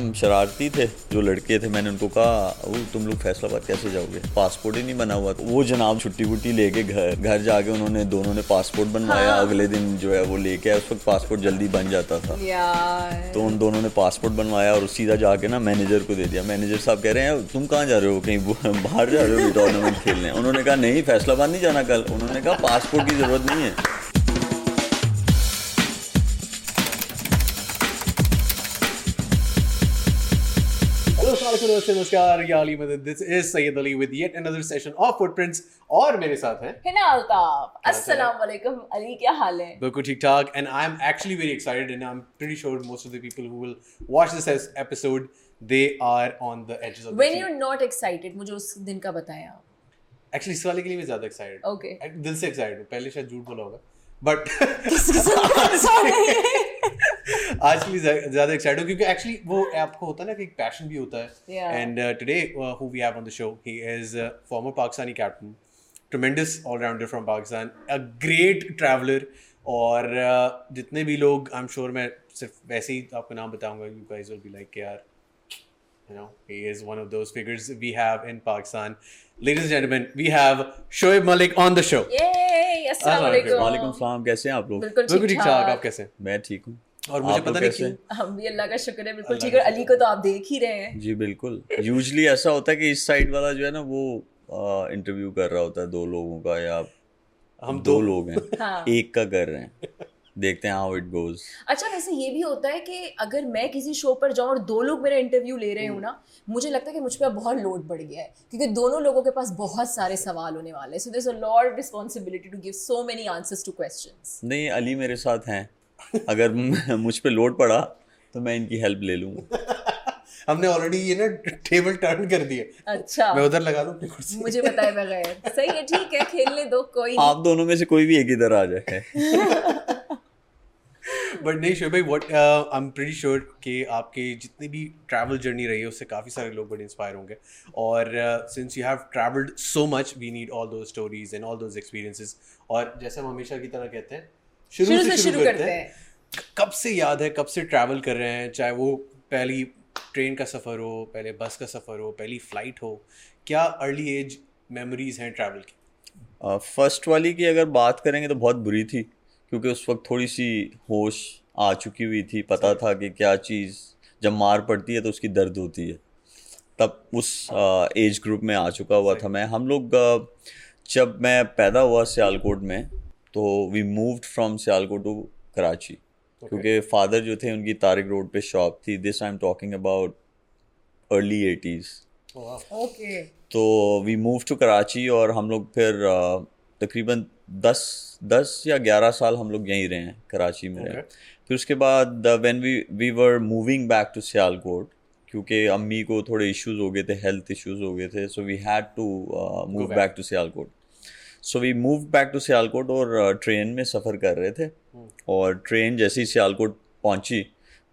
हम शरारती थे जो लड़के थे मैंने उनको कहा वो तुम लोग फैसलाबाद कैसे जाओगे? पासपोर्ट ही नहीं बना हुआ। वो जनाब छुट्टी वुट्टी लेके घर घर जाके उन्होंने दोनों ने पासपोर्ट बनवाया। हाँ। अगले दिन जो है वो लेके आए उस वक्त पासपोर्ट जल्दी बन जाता था। तो उन दोनों ने पासपोर्ट बनवाया और सीधा जाके ना मैनेजर को दे दिया। मैनेजर साहब कह रहे हैं तुम कहाँ जा रहे हो? कहीं बाहर जा रहे हो टूर्नामेंट खेलने? उन्होंने कहा नहीं फैसलाबाद नहीं जाना कल। उन्होंने कहा पासपोर्ट की ज़रूरत नहीं है। नमस्कार या अली मदद। This is Syed Ali with yet another session of Footprints और मेरे साथ हैं। हिना अल्ताफ अस्सलाम वालेकुम अली क्या हाल है? बिल्कुल ठीक ठाक and I am actually very excited and I am pretty sure most of the people who will watch this episode they are on the edges of when you are not excited मुझे उस दिन का बताया actually इस वाले के लिए मैं ज़्यादा एक्साइटेड ओके दिल से एक्साइटेड हूँ। पहले शायद झूठ बोला होगा। बट आज के ज्या- ज़्यादा एक्साइटेड हूँ क्योंकि एक्चुअली वो आपको होता है ना कि एक पैशन भी होता है। And today who we have on the show he is former Pakistani captain tremendous allrounder from Pakistan a great traveller और uh, जितने भी लोग आई एम श्योर मैं सिर्फ़ वैसे ही आपका नाम बताऊँगा you guys will be like यार you know he is one of those figures we have in Pakistan. Ladies and gentlemen we have Shoaib Malik on the show. ये वालेकुम सलाम कैसे हैं आप लोग? बिल्कुल ठीक ठीक आप कैसे मैं ठीक हूँ। और मुझे पता नहीं कैसे क्यों हम भी अल्लाह का शुक्र है बिल्कुल ठीक है। अली को तो आप देख ही रहे हैं। जी बिल्कुल। यूजली ऐसा होता है कि इस साइड वाला जो है ना वो इंटरव्यू कर रहा होता है दो लोगों का या हम दो दो लोग हैं। हाँ। एक का कर रहे हैं। देखते हैं हाउ इट गोज अच्छा वैसे ये भी होता है कि अगर मैं किसी शो पर जाऊँ और दो लोग मेरा इंटरव्यू ले रहे हो ना मुझे लगता है कि मुझ पर बहुत लोड बढ़ गया है क्योंकि दोनों लोगों के पास बहुत सारे सवाल होने वाले हैं। So there is a lot responsibility to give so many answers to questions नहीं अली मेरे साथ हैं। अगर मुझ पर लोड पड़ा तो मैं इनकी हेल्प ले लूँगा हमने ऑलरेडी ये ना टेबल टर्न कर दिए अच्छा। मैं उधर लगा दूँ कुर्सी। मुझे बताए बगैर। सही है ठीक है खेलने दो कोई आप दोनों में से कोई भी एक इधर आ जाए। बट नहीं शोएब भाई what I am pretty sure कि आपके जितनी भी ट्रैवल जर्नी रही है उससे काफ़ी सारे लोग बड़े इंस्पायर होंगे। और since you have travelled so much we need all those stories and all those experiences और जैसे हम हमेशा की तरह कहते हैं शुरू से शुरू करते हैं। कब से याद है कब से ट्रैवल कर रहे हैं चाहे वो पहली ट्रेन का सफ़र हो पहले बस का सफ़र हो पहली फ़्लाइट हो क्या अर्ली एज मेमोरीज हैं ट्रैवल की? फ़र्स्ट uh, वाली की अगर बात करेंगे तो बहुत बुरी थी। क्योंकि उस वक्त थोड़ी सी होश आ चुकी हुई थी पता था कि क्या चीज़ जब मार पड़ती है तो उसकी दर्द होती है। तब उस एज ग्रुप में आ चुका हुआ था मैं। हम लोग जब मैं पैदा हुआ सियालकोट में तो we moved from Sialkot to Karachi. क्योंकि फादर जो थे उनकी तारिक रोड पे शॉप थी। This I am talking about early eighties okay तो वी मूव टू कराची और हम लोग फिर तकरीबन दस दस या ग्यारह साल हम लोग यहीं रहे हैं कराची में रहे। Okay. फिर उसके बाद when we we were moving back to Sialkot क्योंकि अम्मी को थोड़े इश्यूज़ हो गए थे हेल्थ इश्यूज़ हो गए थे so we had to move back to Sialkot so we move back to Sialkot और ट्रेन में सफ़र कर रहे थे। और ट्रेन जैसे ही सियालकोट पहुँची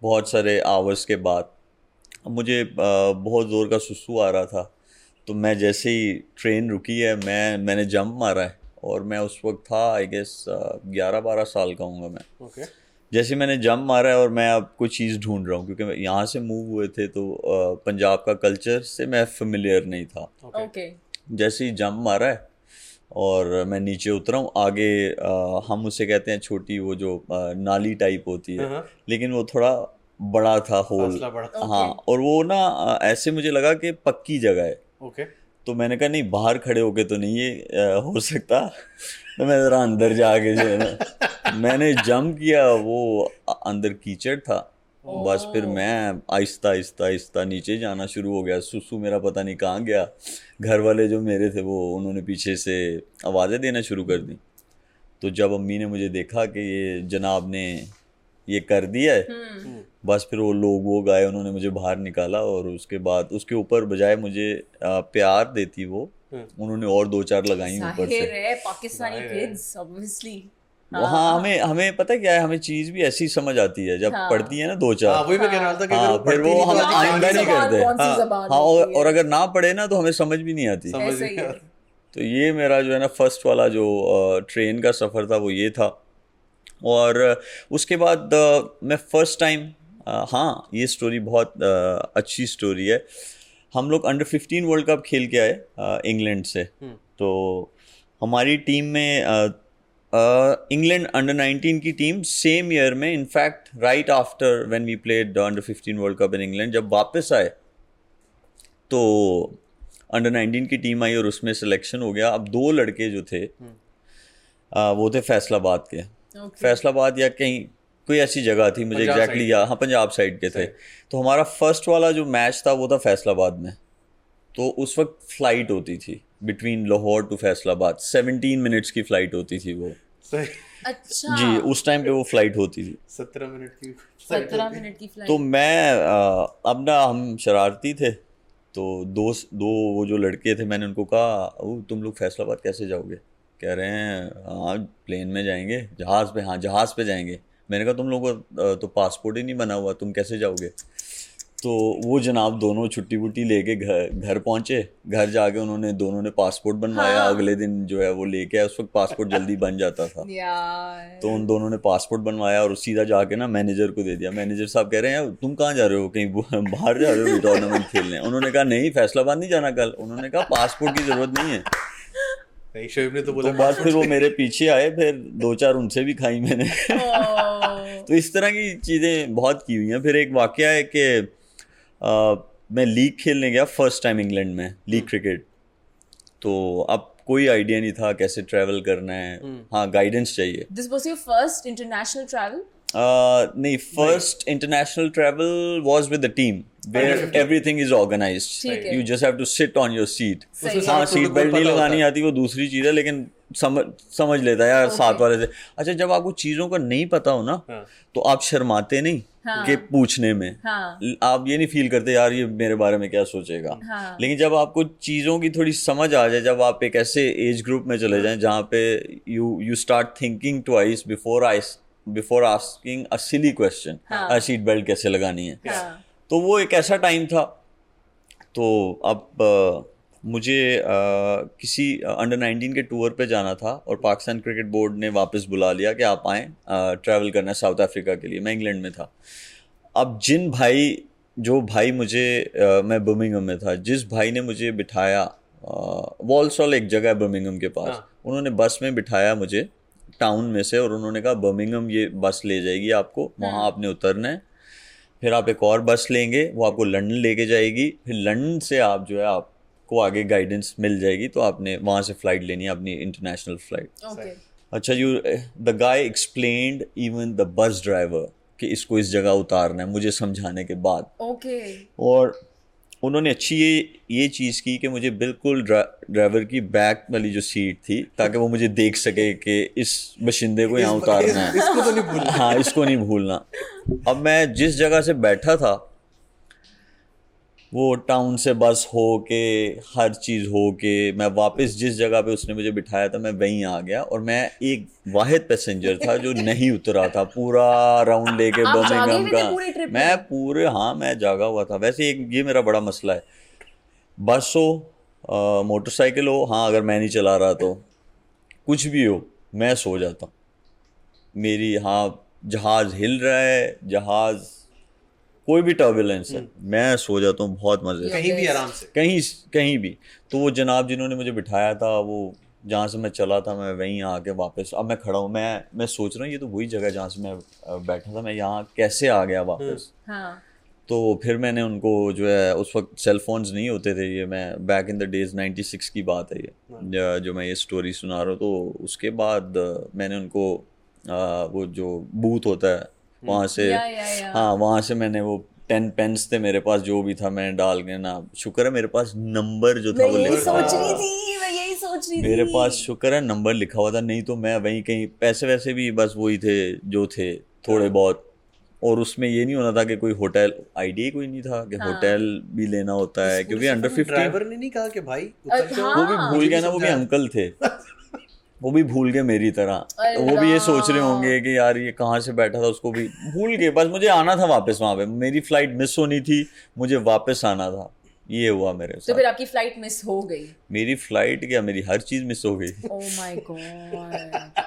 बहुत सारे आवर्स के बाद मुझे अ, बहुत ज़ोर का सुसु आ रहा था। तो मैं जैसे ही ट्रेन रुकी है मैं मैंने जंप मारा है। और मैं उस वक्त था आई गेस ग्यारह बारह साल का हूँगा मैं। ओके जैसे मैंने जंप मारा है और मैं अब कोई चीज़ ढूंढ रहा हूँ क्योंकि मैं यहाँ से मूव हुए थे तो पंजाब का कल्चर से मैं फेमिलियर नहीं था। ओके ओके जैसे ही जंप मारा है और मैं नीचे उतरा हूँ आगे अ, हम उसे कहते हैं छोटी वो जो अ, नाली टाइप होती है हाँ। लेकिन वो थोड़ा बड़ा था होल बड़ा था। हाँ और वो ना ऐसे मुझे लगा कि पक्की जगह है। ओके तो मैंने कहा नहीं बाहर खड़े होके तो नहीं ये हो सकता। तो मैं ज़रा अंदर जाके जो है ना मैंने जंप किया वो अंदर कीचड़ था। बस फिर मैं आहिस्ता आहिस्ता आहिस्ता नीचे जाना शुरू हो गया। सुसु मेरा पता नहीं कहाँ गया। घर वाले जो मेरे थे वो उन्होंने पीछे से आवाज़ें देना शुरू कर दी। तो जब अम्मी ने मुझे देखा कि ये जनाब ने ये कर दिया है हम्म। बस फिर वो लोग वो गए उन्होंने मुझे बाहर निकाला और उसके बाद उसके ऊपर बजाय मुझे प्यार देती वो हम्म। उन्होंने और दो चार लगाई ऊपर से पाकिस्तानी किड्स ऑब्वियसली वहाँ हमें हमें पता क्या है हमें चीज़ भी ऐसी समझ आती है जब हाँ। पढ़ती है ना दो हाँ चार वही मैं कह रहा था कि हाँ, फिर वो नहीं तो हम आइंदा नहीं करते। हाँ, हाँ और, और अगर ना पढ़े ना तो हमें समझ भी नहीं आती ही। है। तो ये मेरा जो है ना फ़र्स्ट वाला जो ट्रेन का सफ़र था वो ये था और उसके बाद मैं फ़र्स्ट टाइम आ, हाँ ये स्टोरी बहुत आ, अच्छी स्टोरी है। हम लोग अंडर 15 वर्ल्ड कप खेल के आए इंग्लैंड से। तो हमारी टीम में इंग्लैंड अंडर 19 की टीम सेम ईयर में in fact right after when we played under 15 world cup in England जब वापस आए तो अंडर 19 की टीम आई और उसमें सिलेक्शन हो गया। अब दो लड़के जो थे आ, वो थे फैसलाबाद के। Okay. फैसलाबाद या कहीं कोई ऐसी जगह थी मुझे एग्जैक्टली। या हाँ पंजाब साइड के थे। तो हमारा फ़र्स्ट वाला जो मैच था वो था फैसलाबाद में। तो उस वक्त फ़्लाइट होती थी between Lahore to Faisalabad. 17 minutes की फ़्लाइट होती थी वो। अच्छा। जी उस टाइम पे वो फ़्लाइट होती थी। सत्रह मिनट की सत्रह मिनट की फ़्लाइट तो मैं आ, अब ना हम शरारती थे तो दो दो वो जो लड़के थे मैंने उनको कहा "ओ, तुम लोग फैसलाबाद कैसे जाओगे? कह रहे हैं हाँ प्लेन में जाएँगे जहाज़ पे हाँ जहाज़ पे जाएँगे। मैंने कहा तुम लोगों को तो पासपोर्ट ही नहीं बना हुआ तुम कैसे जाओगे? तो वो जनाब दोनों छुट्टी वुट्टी लेके घर घर पहुँचे। घर जाके उन्होंने दोनों ने पासपोर्ट बनवाया। हाँ। अगले दिन जो है वो लेके आया उस वक्त पासपोर्ट जल्दी बन जाता था। तो उन दोनों ने पासपोर्ट बनवाया और सीधा जाके ना मैनेजर को दे दिया। मैनेजर साहब कह रहे हैं तुम कहाँ जा रहे हो? कहीं बाहर जा रहे हो? टूर्नामेंट खेलने उन्होंने कहा नहीं फैसलाबाद नहीं जाना कल। उन्होंने कहा पासपोर्ट की ज़रूरत नहीं है। नहीं शोएब ने तो बोला तो बाद फिर वो मेरे पीछे आए। फिर दो चार उनसे भी खाई मैंने. तो इस तरह की चीज़ें बहुत की हुई हैं। फिर एक वाक़या है कि आ, मैं लीग खेलने गया फ़र्स्ट टाइम इंग्लैंड में लीग क्रिकेट। तो अब कोई आइडिया नहीं था कैसे ट्रैवल करना है। हाँ गाइडेंस चाहिए। Was your first international travel? Uh, नहीं first international travel was with the team where everything is organised you just have to sit on your seat हाँ। सीट बेल्ट नहीं लगानी आती वो दूसरी चीज़ है लेकिन समझ समझ लेता है यार साथ वाले से। अच्छा जब आपको चीज़ों का नहीं पता हो ना हाँ। तो आप शर्माते नहीं हाँ। कि पूछने में। हाँ। आप ये नहीं फील करते यार ये मेरे बारे में क्या सोचेगा? हाँ। लेकिन जब आपको चीज़ों की थोड़ी समझ आ जाए जब आप एक ऐसे एज ग्रुप में चले जाएँ जहाँ पे you you start thinking twice before I before asking a silly question हाँ। सीट बेल्ट कैसे लगानी है? हाँ। तो वो एक ऐसा टाइम था। तो अब मुझे अ, किसी अंडर 19 के टूर पे जाना था और पाकिस्तान क्रिकेट बोर्ड ने वापस बुला लिया कि आप आएँ ट्रैवल करना है साउथ अफ्रीका के लिए। मैं इंग्लैंड में था। अब जिन भाई जो भाई मुझे अ, मैं बर्मिंगम में था जिस भाई ने मुझे बिठाया वॉल्सॉल एक जगह है बर्मिंगम के पास। हाँ। उन्होंने बस में बिठाया मुझे टाउन में से और उन्होंने कहा बर्मिंगम ये बस ले जाएगी आपको वहाँ आपने उतरना है। फिर आप एक और बस लेंगे वो आपको लंदन लेके जाएगी। फिर लंदन से आप जो है आपको आगे गाइडेंस मिल जाएगी तो आपने वहाँ से फ़्लाइट लेनी है अपनी इंटरनेशनल फ़्लाइट okay. अच्छा you the guy explain even the bus driver कि इसको इस जगह उतारना है मुझे समझाने के बाद। Okay. और उन्होंने अच्छी ये ये चीज़ की कि मुझे बिल्कुल ड्रा, ड्राइवर की बैक वाली जो सीट थी ताकि वो मुझे देख सके कि इस बशिंदे को यहाँ उतारना है। इसको तो नहीं भूलना। हाँ इसको नहीं भूलना। अब मैं जिस जगह से बैठा था वो टाउन से बस हो के हर चीज़ हो के मैं वापस जिस जगह पे उसने मुझे बिठाया था मैं वहीं आ गया और मैं एक वाहिद पैसेंजर था जो नहीं उतरा था पूरा राउंड लेके पूरी का मैं पूरे हाँ मैं जागा हुआ था। वैसे एक ये मेरा बड़ा मसला है। बस हो मोटरसाइकिल हो हाँ अगर मैं नहीं चला रहा तो। कुछ भी हो मैं सो जाता। मेरी हाँ जहाज़ हिल रहा है जहाज़ कोई भी टर्बुलेंस है। मैं सो जाता हूँ बहुत मज़े। से कहीं भी आराम से। कहीं कहीं भी। तो वो जनाब जिन्होंने मुझे बिठाया था वो जहाँ से मैं चला था मैं वहीं आके वापस अब मैं खड़ा हूँ। मैं मैं सोच रहा हूँ ये तो वही जगह जहाँ से मैं बैठा था। मैं यहाँ कैसे आ गया वापस? हाँ। तो फिर मैंने उनको जो है उस वक्त सेल फोन्स नहीं होते थे ये मैं बैक इन द डेज़ 96 की बात है ये। ज- जो मैं ये स्टोरी सुना रहा हूँ तो उसके बाद मैंने उनको अ, वो जो बूथ होता है वहाँ से या या या हाँ वहाँ से मैंने वो टेन पेन्स थे मेरे पास जो भी था मैंने डाल के ना शुक्र है मेरे पास नंबर जो था वो यही लिखा सोच रही थी। मैं यही सोच रही थी। मेरे पास शुक्र है नंबर लिखा हुआ था नहीं तो मैं वहीं कहीं पैसे वैसे भी बस वही थे जो थे थोड़े बहुत। और उसमें ये नहीं होना था कि कोई होटल आइडिया कोई नहीं था कि हाँ। होटल भी लेना होता है क्योंकि अंडर फिफ्टीन ड्राइवर ने नहीं कहा कि भाई वो भी हाँ। भूल गया ना वो भी अंकल थे। वो भी भूल गए मेरी तरह। वो भी ये सोच रहे होंगे कि यार ये कहाँ से बैठा था उसको भी। भूल गए बस मुझे आना था वापस वहाँ पे। मेरी फ़्लाइट मिस होनी थी मुझे वापस आना था। ये हुआ मेरे साथ तो फिर आपकी फ़्लाइट मिस हो गई? मेरी फ़्लाइट क्या मेरी हर चीज़ मिस हो गई? ओ माय गॉड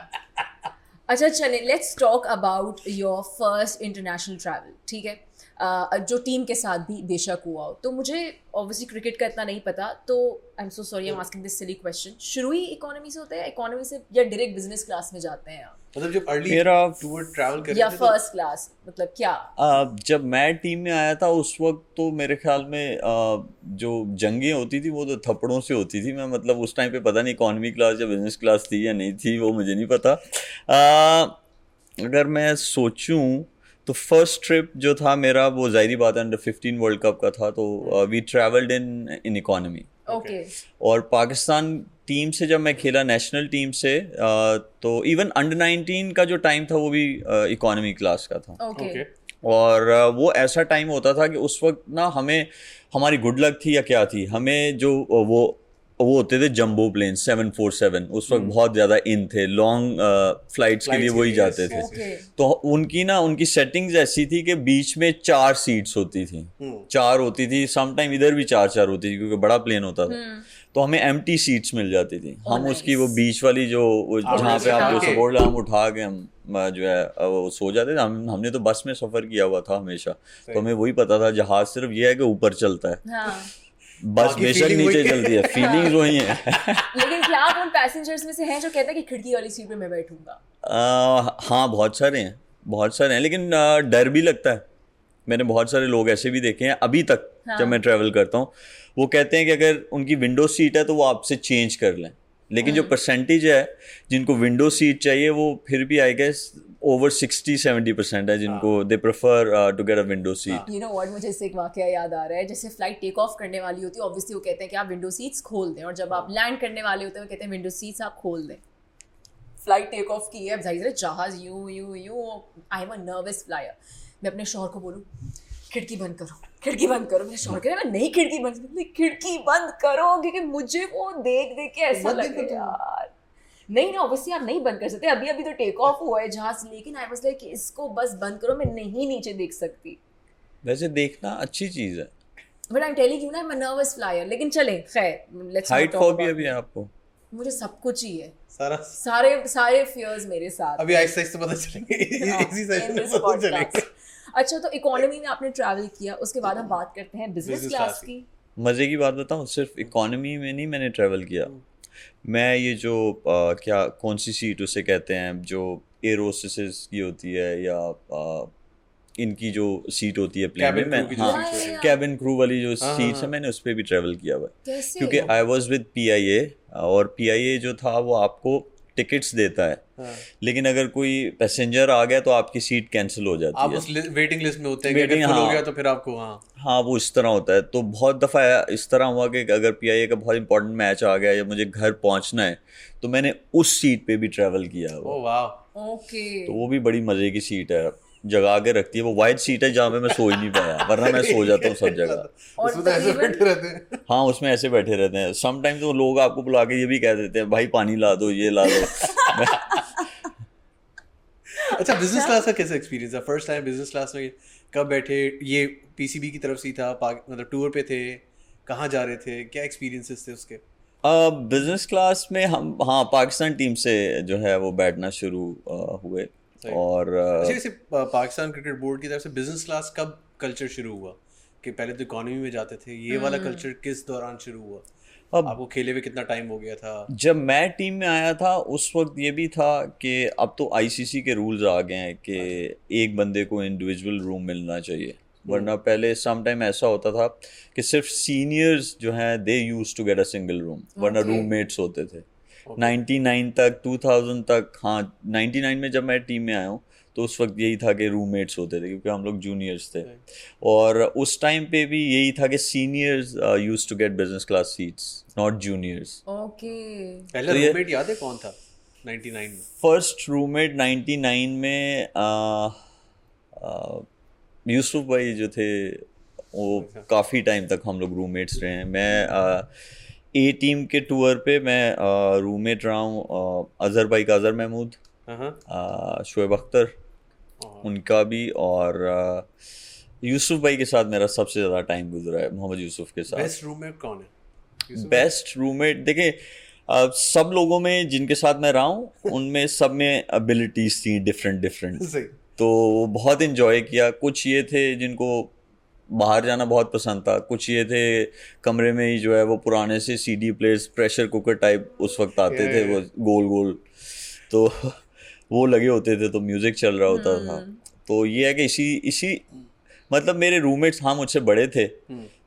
अच्छा चले let's talk about your first international travel ठीक है? जो टीम के साथ भी बेशक हुआ हो। तो मुझे ऑब्वियसली क्रिकेट का इतना नहीं पता तो I am so sorry I am asking this silly question शुरू ही इकोनॉमी से होता है इकोनॉमी से या डायरेक्ट बिज़नेस क्लास में जाते हैं आप? मतलब जब अर्ली मेरा- टूर ट्रैवल कर या रहे थे तो फ़र्स्ट क्लास मतलब क्या? जब मैं टीम में आया था उस वक्त तो मेरे ख्याल में जो जंगें होती थी वो तो थप्पड़ों से होती थी। मैं मतलब उस टाइम पे पता नहीं इकॉनमी क्लास या बिज़नेस क्लास थी या नहीं थी वो मुझे नहीं पता। अगर मैं सोचूं तो फ़र्स्ट ट्रिप जो था मेरा वो ज़ाहिर बात है अंडर 15 वर्ल्ड कप का था तो we travelled in in economy okay और पाकिस्तान टीम से जब मैं खेला नेशनल टीम से आ, तो इवन अंडर 19 का जो टाइम था वो भी इकोनॉमी क्लास का था। ओके ओके और अ, वो ऐसा टाइम होता था कि उस वक्त ना हमें हमारी गुड लक थी या क्या थी? हमें जो वो वो होते थे jumbo plane seven four seven उस वक्त बहुत ज़्यादा इन थे लॉन्ग फ्लाइट्स के लिए वही जाते थे। तो उनकी ना उनकी सेटिंग्स ऐसी थी कि बीच में चार सीट्स होती थी। चार होती थी समटाइम इधर भी चार चार होती थी क्योंकि बड़ा प्लेन होता था। तो हमें एम सीट्स मिल जाती थी। हम nice. उसकी वो बीच वाली जो जहाँ पे आप जो। सपोर्ट हम उठा के हम जो है वो सो जाते थे। हम हमने तो बस में सफ़र किया हुआ था हमेशा। तो हमें वही पता था जहाज़ सिर्फ़ ये है कि ऊपर चलता है। हाँ। बस बेशक नीचे है। चलती है फीलिंग्स वही है। लेकिन क्या आप उन पैसेंजर्स में से हैं जो कहते हैं कि खिड़की वाली सीट पे मैं बैठूँगा। हाँ बहुत सारे हैं बहुत सारे हैं लेकिन डर भी लगता है। मैंने बहुत सारे लोग ऐसे भी देखे हैं अभी तक हाँ। जब मैं ट्रैवल करता हूँ वो कहते हैं कि अगर उनकी विंडो सीट है तो वो आपसे चेंज कर लें। लेकिन जो परसेंटेज है जिनको विंडो सीट चाहिए वो फिर भी I guess over sixty seventy percent है जिनको they prefer to get a window seat you know what मुझे इससे एक वाकया याद आ रहा है जैसे फ़्लाइट टेक ऑफ़ करने वाली होती है ऑब्वियसली वो कहते हैं कि आप विंडो सीट्स खोल दें और जब आप लैंड करने वाले होते हैं वो कहते हैं विंडो सीट्स आप खोल दें। फ़्लाइट टेक ऑफ़ की है ज़ाहिर है जहाज़ यूँ यूँ यूँ I am a nervous flyer मैं अपने शोहर को बोलूँ खिड़की बंद करो खिड़की बंद करो। मेरे रहे हैं, मैं नहीं खिड़की बंद करूँ खिड़की बंद करो क्योंकि मुझे वो देख देख के ऐसा लगे यार। नहीं ना ऑब्वियसली आप नहीं बंद कर सकते। अभी अभी तो टेक ऑफ़ हुआ है जहाज़ लेकिन आई वाज लाइक इसको बस बंद करो मैं नहीं नीचे देख सकती। वैसे देखना अच्छी चीज़ है। But I am telling you ना आई एम नर्वस फ्लायर लेकिन चले खैर लेट्स हाइट फोबिया भी है आपको। मुझे सब कुछ ही है। सारा सारे सारे फियर्स मेरे साथ। अभी आहिस्ता आहिस्ता पता चलेंगे। हाँ, इसी सेशन में पता. चलेंगे। अच्छा तो इकोनॉमी में आपने ट्रैवल किया उसके बाद हम बात करते हैं बिज़नेस क्लास की। मज़े की बात बताऊँ सिर्फ़ इकोनॉमी में नहीं मैंने ट्रैवल किया। मैं ये जो आ, क्या कौन सी सीट उसे कहते हैं जो एरोसिस की होती है या आ, इनकी जो सीट होती है प्लेन में मैं हाँ हैं। कैबिन क्रू वाली जो हाँ, सीट्स है हाँ। मैंने उस पर भी ट्रैवल किया हुआ क्योंकि I was with P I A और पी आई ए जो था वो आपको टिकट्स देता है। हाँ। लेकिन अगर कोई पैसेंजर आ गया तो आपकी सीट कैंसिल हो जाती आप है। उस वेटिंग लिस्ट में होते हैं हाँ। अगर हो हाँ। गया तो फिर आपको हाँ। हाँ वो इस तरह होता है। तो बहुत दफ़ा इस तरह हुआ कि अगर पी का बहुत इंपॉर्टेंट मैच आ गया या मुझे घर पहुँचना है तो मैंने उस सीट पे भी ट्रैवल किया। हुआ ओके तो वो भी बड़ी मज़े की सीट है। जगा के रखती है वो वाइट सीट है जहाँ पे मैं सो ही नहीं पाया वरना मैं सो जाता हूँ सब जगह। उसमें तो ऐसे बैठे रहते हैं। हाँ उसमें ऐसे बैठे रहते हैं। समटाइम्स वो लोग आपको बुला के ये भी कह देते हैं भाई पानी ला दो ये ला दो। अच्छा बिज़नेस क्लास का कैसा एक्सपीरियंस है फ़र्स्ट टाइम बिज़नेस क्लास में कब बैठे? ये पीसीबी की तरफ़ से था मतलब टूर पे थे कहाँ जा रहे थे? क्या एक्सपीरियंसेस थे उसके? बिज़नेस uh, क्लास में हम हाँ पाकिस्तान टीम से जो है वो बैठना शुरू अ, हुए। और अच्छा वैसे पा- पाकिस्तान क्रिकेट बोर्ड की तरफ़ से बिज़नेस क्लास कब कल्चर शुरू हुआ? कि पहले तो इकोनॉमी में जाते थे ये वाला कल्चर किस दौरान शुरू हुआ? अब- आपको खेले हुए कितना टाइम हो गया था? जब मैं टीम में आया था उस वक्त ये भी था कि अब तो आईसीसी के रूल्स आ गए हैं कि एक बंदे को इंडिविजुअल रूम मिलना चाहिए। वरना पहले सम टाइम ऐसा होता था कि सिर्फ़ सीनियर्स जो हैं they use to get a single room वरना. रूममेट्स होते थे। 99 तक 2000 तक हाँ 99 में जब मैं टीम में आया हूँ तो उस वक्त यही था कि रूममेट्स होते थे क्योंकि हम लोग जूनियर्स थे। और उस टाइम पे भी यही था कि seniors use to get business class seats not juniors okay पहला तो रूममेट याद है कौन था 99 में? फ़र्स्ट रूममेट 99 में आ, आ, यूसुफ भाई जो थे वो काफ़ी टाइम तक हम लोग रूममेट्स रहे हैं। मैं आ, ए टीम के टूर पे मैं रूममेट रहा हूँ अजहर भाई का अजहर महमूद शुएब अख्तर उनका भी और यूसुफ भाई के साथ मेरा सबसे ज़्यादा टाइम गुजरा है मोहम्मद यूसुफ के साथ। बेस्ट रूममेट कौन है? बेस्ट रूममेट देखें अ, सब लोगों में जिनके साथ मैं रहा हूँ उनमें सब में एबिलिटीज थी डिफरेंट डिफरेंट तो बहुत इन्जॉय किया कुछ ये थे जिनको बाहर जाना बहुत पसंद था। कुछ ये थे कमरे में ही जो है वो पुराने से CD players pressure cooker type उस वक्त आते थे वो गोल गोल। तो वो लगे होते थे तो म्यूज़िक चल रहा होता था। तो ये है कि इसी इसी मतलब मेरे रूममेट्स हाँ मुझसे बड़े थे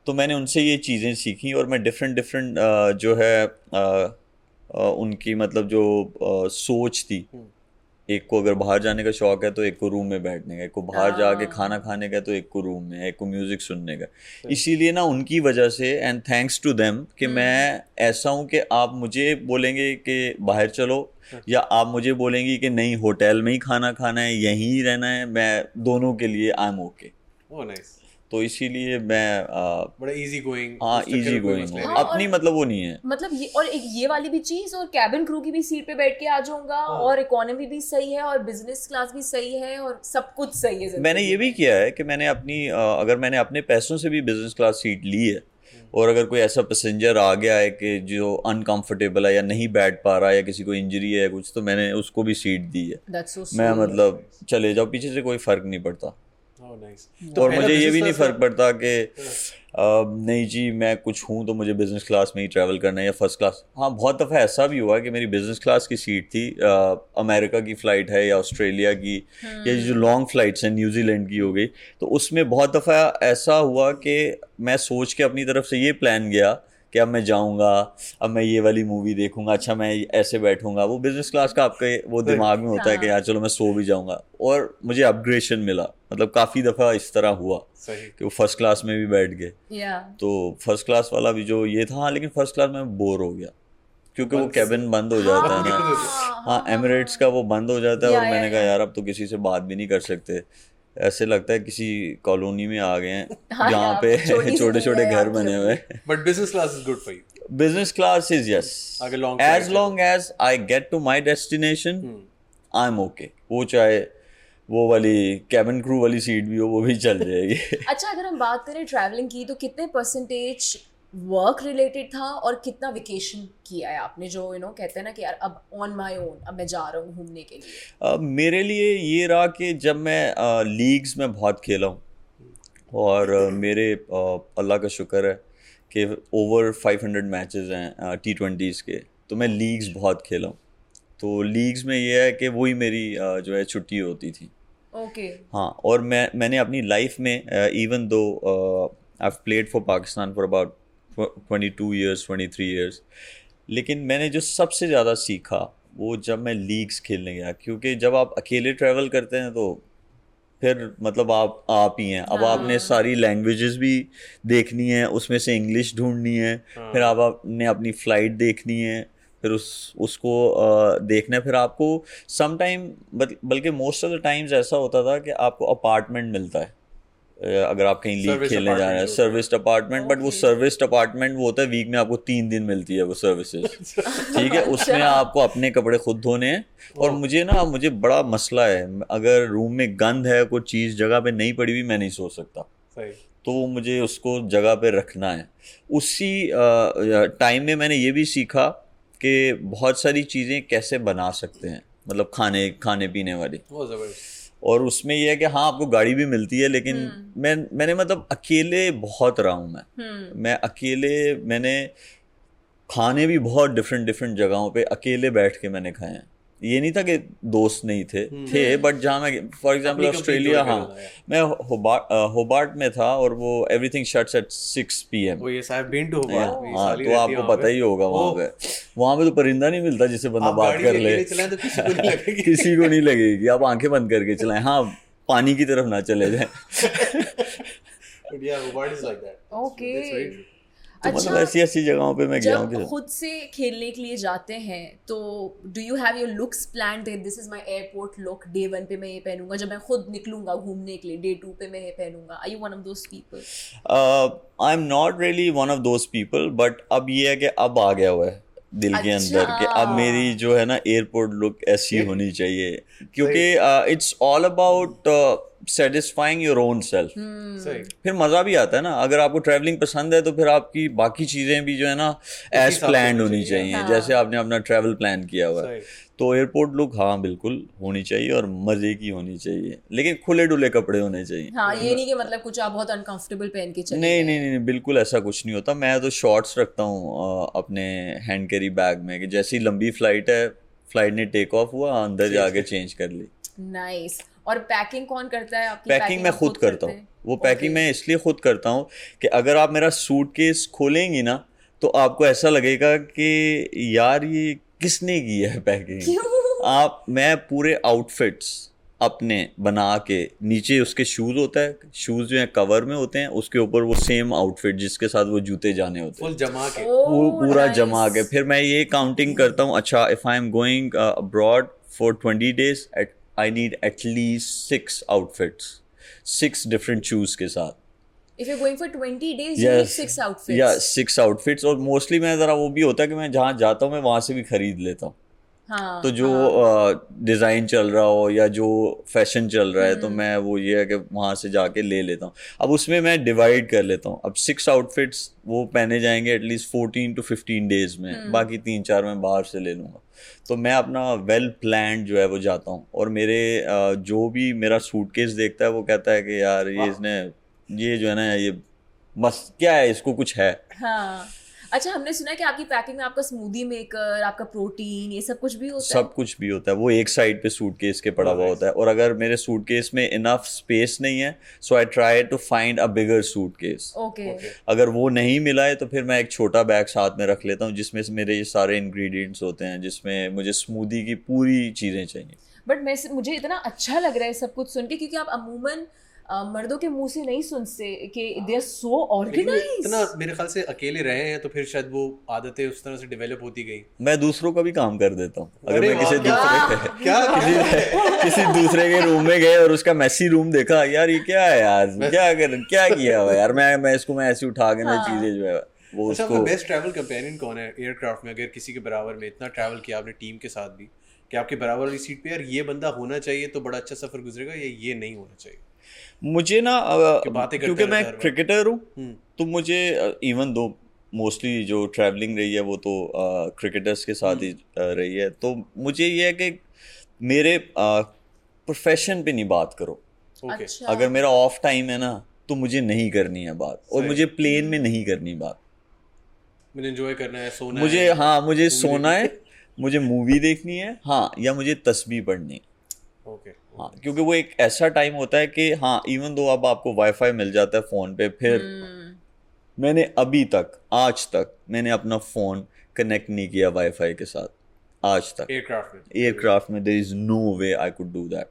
तो मैंने उनसे ये चीज़ें सीखी और मैं डिफरेंट डिफरेंट जो है आ, आ, उनकी मतलब जो आ, सोच थी। एक को अगर बाहर जाने का शौक है तो एक को रूम में बैठने का एक को बाहर जाके खाना खाने का तो एक को रूम में एक को म्यूज़िक सुनने का। इसीलिए ना उनकी वजह से एंड थैंक्स टू देम कि मैं ऐसा हूँ कि आप मुझे बोलेंगे कि बाहर चलो या आप मुझे बोलेंगे कि नहीं होटल में ही खाना खाना है यहीं रहना है मैं दोनों के लिए आई एम ओके तो इसीलिए मैं बड़ा इजी गोइंग हाँ इजी गोइंग अपनी मतलब वो नहीं है। मतलब ये और एक ये वाली भी चीज़ और कैबिन क्रू की भी सीट पे बैठ के आ जाऊँगा हाँ. और इकोनॉमी भी सही है और बिज़नेस क्लास भी सही है और सब कुछ सही है मैंने ये भी किया है कि मैंने अपनी अगर मैंने अपने पैसों से भी बिज़नेस क्लास सीट ली है और अगर कोई ऐसा पैसेंजर आ गया है कि जो अनकंफर्टेबल है या नहीं बैठ पा रहा है या किसी को इंजरी है कुछ तो मैंने उसको भी सीट दी है। So मैं मतलब चले जाओ पीछे से कोई फ़र्क नहीं पड़ता। Oh, तो और मुझे ये भी नहीं फ़र्क पड़ता कि नहीं जी मैं कुछ हूँ तो मुझे बिज़नेस क्लास में ही ट्रैवल करना है या फ़र्स्ट क्लास हाँ बहुत दफ़ा ऐसा भी हुआ कि मेरी बिज़नेस क्लास की सीट थी अमेरिका की फ़्लाइट है या ऑस्ट्रेलिया की या जो लॉन्ग फ़्लाइट्स हैं न्यूजीलैंड की हो गई। तो उसमें बहुत दफ़ा ऐसा हुआ कि मैं सोच के अपनी तरफ़ से ये प्लान गया कि अब मैं जाऊँगा अब मैं ये वाली मूवी देखूँगा अच्छा मैं ऐसे बैठूँगा। वो बिज़नेस क्लास का आपके वो दिमाग में होता है कि हाँ। यार चलो मैं सो भी जाऊँगा। और मुझे अपग्रेशन मिला। मतलब काफ़ी दफ़ा इस तरह हुआ कि वो फ़र्स्ट क्लास में भी बैठ गए। तो फ़र्स्ट क्लास वाला भी जो ये था हाँ लेकिन फ़र्स्ट क्लास में बोर हो गया। क्योंकि वो कैबिन बंद हो जाता है ना। हाँ एमिरेट्स का वो बंद हो जाता है और मैंने कहा यार अब तो किसी से बात भी नहीं कर सकते। ऐसे लगता है किसी कॉलोनी में आ गए हैं हाँ जहाँ पे छोटे छोटे घर बने हुए but business class is good for you business class is yes as long as I get to my destination I am okay वो चाहे वो वाली कैबिन क्रू वाली सीट भी हो वो भी चल जाएगी। अच्छा अगर हम बात करें ट्रैवलिंग की तो कितने परसेंटेज वर्क रिलेटेड था और कितना वेकेशन किया है आपने जो यू you नो know, कहते हैं ना कि यार अब ऑन माय ओन अब मैं जा रहा हूँ घूमने के लिए। uh, मेरे लिए ये रहा कि जब मैं लीग्स uh, में बहुत खेला हूँ और uh, मेरे uh, अल्लाह का शुक्र है कि ओवर 500 मैचेस हैं टी ट्वेंटीज़ के तो मैं लीग्स बहुत खेला हूँ। तो लीग्स में ये है कि वही मेरी uh, जो है छुट्टी होती थी। Okay okay. हाँ और मैं मैंने अपनी लाइफ में even though I played for Pakistan for about twenty two years twenty three years लेकिन मैंने जो सबसे ज़्यादा सीखा वो जब मैं लीग्स खेलने गया क्योंकि जब आप अकेले ट्रैवल करते हैं तो फिर मतलब आप आप ही हैं अब आपने हाँ। सारी लैंग्वेजेस भी देखनी है उसमें से इंग्लिश ढूंढनी है हाँ। फिर आप आपने अपनी फ़्लाइट देखनी है फिर उस उसको देखना है फिर आपको सम टाइम बल्कि मोस्ट ऑफ़ द टाइम्स ऐसा होता था कि आपको अपार्टमेंट मिलता है अगर आप कहीं लीग खेलने जा रहे हैं सर्विस अपार्टमेंट बट वो सर्विस अपार्टमेंट वो होता है वीक में आपको तीन दिन मिलती है वो सर्विसेज़ ठीक है? उसमें अच्छा। आपको अपने कपड़े खुद धोने हैं और मुझे ना मुझे बड़ा मसला है। अगर रूम में गंद है कोई चीज़ जगह पे नहीं पड़ी हुई मैं नहीं सो सकता। तो मुझे उसको जगह पे रखना है। उसी टाइम में मैंने ये भी सीखा कि बहुत सारी चीज़ें कैसे बना सकते हैं मतलब खाने खाने पीने वाली और उसमें यह है कि हाँ आपको गाड़ी भी मिलती है लेकिन हम्म। मैं मैंने मतलब अकेले बहुत रहा हूँ मैं हम्म। मैं अकेले मैंने खाने भी बहुत डिफरेंट डिफरेंट जगहों पे अकेले बैठ के मैंने खाए हैं ये नहीं था कि दोस्त नहीं थे हम्म। थे बट जहाँ मैं फॉर एग्जांपल ऑस्ट्रेलिया हाँ मैं होबार्ट में था और वो everything shuts at six P M हाँ तो आपको पता ही होगा वहाँ पे। वहाँ पे तो परिंदा नहीं मिलता जिससे बंदा बात कर ले। तो किसी को नहीं लगेगी। आप आँखें बंद करके चलाएँ। हाँ पानी की तरफ़ ना चले जाए। ओके तो मतलब अच्छा, मतलब ऐसी ऐसी जगहों पे मैं गया हूँ खुद से खेलने के लिए जाते हैं तो do you have your looks plan this is my airport look day one पे मैं ये पहनूँगा जब मैं खुद निकलूँगा घूमने के लिए डे टू पे मैं ये पहनूँगा। I you one of those people I am not really one of those people but अब ये है कि अब आ गया हुआ है दिल अच्छा। के अंदर कि अब मेरी जो है ना एयरपोर्ट लुक ऐसी होनी चाहिए। क्योंकि it's all about satisfying your own self फिर मज़ा भी आता है ना। अगर आपको ट्रैवलिंग पसंद है तो फिर आपकी बाकी चीज़ें भी जो है ना एज प्लान होनी चाहिए। चाहिए। जैसे आपने अपना ट्रैवल प्लान किया हुआ है। तो एयरपोर्ट लुक हाँ बिल्कुल होनी चाहिए और मज़े की होनी चाहिए। लेकिन खुले डुले कपड़े होने चाहिए। हाँ ये नहीं कि मतलब कुछ आप बहुत अनकंफर्टेबल पहन के चले नहीं नहीं नहीं बिल्कुल ऐसा कुछ नहीं होता। मैं तो शॉर्ट्स रखता हूँ अपने हैंड कैरी बैग में कि जैसी लंबी फ़्लाइट है फ़्लाइट ने टेक ऑफ़ हुआ अंदर जाके चेंज कर ली। नाइस और पैकिंग कौन करता है? आपकी पैकिंग पैकिंग मैं खुद करता हूँ। वो पैकिंग मैं इसलिए खुद करता हूँ कि अगर आप मेरा सूट केस खोलेंगी ना तो आपको ऐसा लगेगा कि यार ये किसने की है पैकिंग आप मैं पूरे आउटफिट्स अपने बना के नीचे उसके शूज़ होता है शूज़ जो है कवर में होते हैं उसके ऊपर वो सेम आउटफिट जिसके साथ वो जूते जाने होते हैं। जमा के। वो Oh, पूरा nice. जमा के। फिर मैं ये काउंटिंग करता हूँ अच्छा if I am going abroad for twenty days I need at least six outfits six different shoes के साथ. If you're going for 20 days, you need six outfits. या सिक्स आउटफिट्स और मोस्टली मैं ज़रा वो भी होता है कि मैं जहाँ जाता हूँ मैं वहाँ से भी खरीद लेता हूँ. हाँ तो जो डिज़ाइन हाँ. चल रहा हो या जो फ़ैशन चल रहा है तो मैं वो ये है कि वहाँ से जाके ले लेता हूँ। अब उसमें मैं डिवाइड कर लेता हूँ। अब सिक्स आउटफिट्स वो पहने जाएँगे at least fourteen to fifteen days में। बाकी तीन चार मैं बाहर से ले लूँगा। तो मैं अपना वेल प्लान जो है वो जाता हूँ। और मेरे जो भी मेरा सूटकेस देखता है वो कहता है कि यार ये इसने ये जो है ना ये बस क्या है इसको कुछ है? हाँ। अच्छा हमने सुना है कि आपकी पैकिंग में आपका स्मूदी मेकर आपका प्रोटीन ये सब कुछ भी होता सब कुछ भी होता है। वो एक साइड पे सूटकेस के पड़ा हुआ होता है। और अगर मेरे सूटकेस में इनफ स्पेस नहीं है so I try to find a bigger suitcase है ओके अगर वो नहीं मिला है तो फिर मैं एक छोटा बैग साथ में रख लेता हूँ जिसमें से मेरे ये सारे इंग्रेडिएंट्स होते हैं जिसमें मुझे स्मूदी की पूरी चीज़ें चाहिए। बट मैं मुझे इतना अच्छा लग रहा है सब कुछ सुन के क्योंकि आप अमूमन मर्दों के मुँह से नहीं सुनते कि दे आर सो लेकिन वो ऑर्गेनाइज इतना मेरे ख्याल से अकेले रहे हैं तो फिर शायद वो आदतें उस तरह से डेवलप होती गई। मैं दूसरों का भी काम कर देता हूँ। अगर मैं किसी दूसरे क्या किसी किसी दूसरे के रूम में गए और उसका मैसी रूम देखा यार ये क्या है यार क्या कर क्या किया हुआ यार? मैं मैं इसको मैं ऐसे उठा के ना हाँ। चीज़ें जो है वो अच्छा उसको बेस्ट ट्रैवल कंपेनियन कौन है एयरक्राफ्ट में अगर किसी के बराबर में इतना ट्रैवल किया आपने टीम के साथ भी कि आपके बराबर वाली सीट पे यार ये बंदा होना चाहिए तो बड़ा अच्छा सफ़र गुजरेगा या ये नहीं होना चाहिए? मुझे ना बातें क्योंकि मैं क्रिकेटर हूँ हम्म। तो मुझे इवन दो मोस्टली जो ट्रैवलिंग रही है वो तो क्रिकेटर्स के साथ ही रही है। तो मुझे ये है कि मेरे प्रोफेशन पे नहीं बात करो। ओके अच्छा। अगर मेरा ऑफ़ टाइम है ना तो मुझे नहीं करनी है बात और मुझे प्लेन में नहीं करनी बात। मुझे एंजॉय करना है सोना मुझे है। हाँ मुझे सोना है मुझे मूवी देखनी है हाँ या मुझे तस्वीर पढ़नी है। ओके हाँ क्योंकि वो एक ऐसा टाइम होता है कि हाँ इवन दो अब आपको वाईफाई मिल जाता है फ़ोन पे फिर हम्म, मैंने अभी तक आज तक मैंने अपना फ़ोन कनेक्ट नहीं किया वाईफाई के साथ आज तक। एयरक्राफ्ट में। एयरक्राफ्ट में there is no way I could do that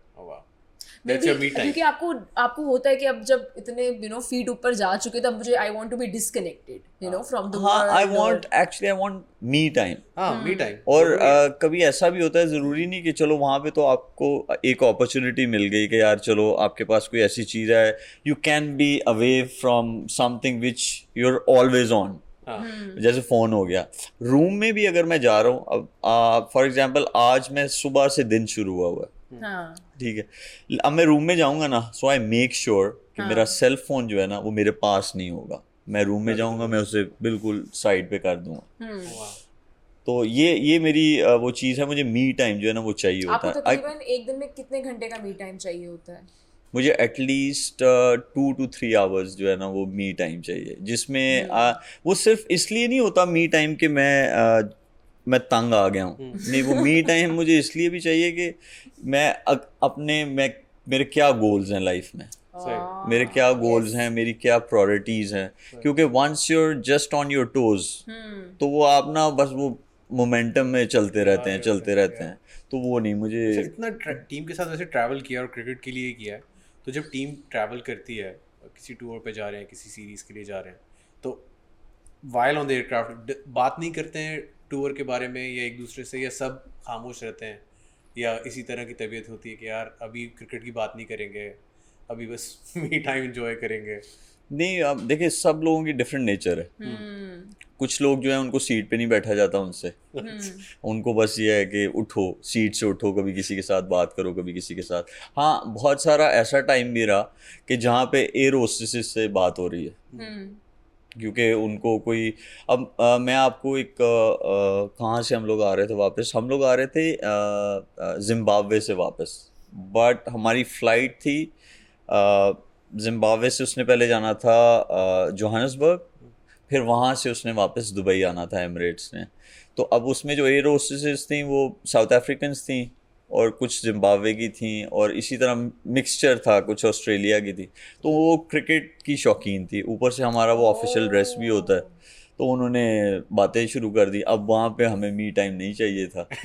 क्योंकि आपको आपको होता है कि अब जब इतने यू नो फीट ऊपर जा चुके तब मुझे I want to be disconnected you know from the हाँ I want actually I want me time हाँ मी टाइम और कभी ऐसा भी होता है ज़रूरी नहीं कि चलो वहाँ पे तो आपको एक अपॉर्चुनिटी मिल गई कि यार चलो आपके पास कोई ऐसी चीज़ है you can be away from something which you are always on हाँ जैसे फ़ोन हो गया. रूम में भी अगर मैं जा रहा हूँ अब फॉर एग्जांपल आज मैं सुबह से दिन शुरू हुआ हुआ हाँ। ठीक है। अब मैं रूम में जाऊँगा ना सो आई मेक श्योर कि मेरा सेल फ़ोन जो है ना वो मेरे पास नहीं होगा। मैं रूम में जाऊँगा मैं उसे बिल्कुल साइड पे कर दूँगा। हम्म। तो ये ये मेरी वो चीज़ है मुझे मी टाइम जो है ना वो चाहिए होता है। I- तकरीबन एक दिन में कितने घंटे का मी टाइम चाहिए होता है? मुझे at least two two three hours जो है ना वो मी टाइम चाहिए। जिसमें अ, वो सिर्फ़ इसलिए नहीं होता मी टाइम कि मैं मैं तंग आ गया हूँ। नहीं वो मी टाइम मुझे इसलिए भी चाहिए कि मैं अपने मैं मेरे क्या गोल्स हैं लाइफ में? मेरे क्या गोल्स हैं मेरी क्या प्रायोरिटीज़ हैं? क्योंकि once you're just on your toes hmm. तो वो आप ना बस वो मोमेंटम में चलते रहते हैं चलते रहते हैं। तो वो नहीं मुझे अच्छा, इतना टीम के साथ वैसे ट्रैवल किया और क्रिकेट के लिए किया है तो जब टीम ट्रैवल करती है किसी टूर पे जा रहे हैं किसी सीरीज़ के लिए जा रहे हैं तो वाइल ऑन द एयरक्राफ्ट बात नहीं करते हैं टूर के बारे में या एक दूसरे से या सब खामोश रहते हैं या इसी तरह की तबीयत होती है कि यार अभी क्रिकेट की बात नहीं करेंगे अभी बस मी टाइम एंजॉय करेंगे। नहीं अब देखिए सब लोगों की डिफरेंट नेचर है। हम्म। कुछ लोग जो है उनको सीट पे नहीं बैठा जाता उनसे। उनको बस ये है कि उठो सीट से उठो कभी किसी के साथ बात करो कभी किसी के साथ। हाँ बहुत सारा ऐसा टाइम भी रहा कि जहाँ पे एयर होस्टेसेस से बात हो रही है। हम्म, क्योंकि उनको कोई अब अ, मैं आपको एक कहाँ से हम लोग आ रहे थे वापस? हम लोग आ रहे थे जिम्बाब्वे से वापस। बट हमारी फ़्लाइट थी जिम्बाब्वे से उसने पहले जाना था जोहानसबर्ग फिर वहाँ से उसने वापस दुबई आना था एमरेट्स ने। तो अब उसमें जो एयर होस्टेसेस थी वो साउथ अफ्रीकन्स थी। और कुछ जिम्बाब्वे की थी और इसी तरह मिक्सचर था कुछ ऑस्ट्रेलिया की थी। तो वो क्रिकेट की शौकीन थी। ऊपर से हमारा वो ऑफिशियल ड्रेस भी होता है। तो उन्होंने बातें शुरू कर दी। अब वहाँ पे हमें मी टाइम नहीं चाहिए था।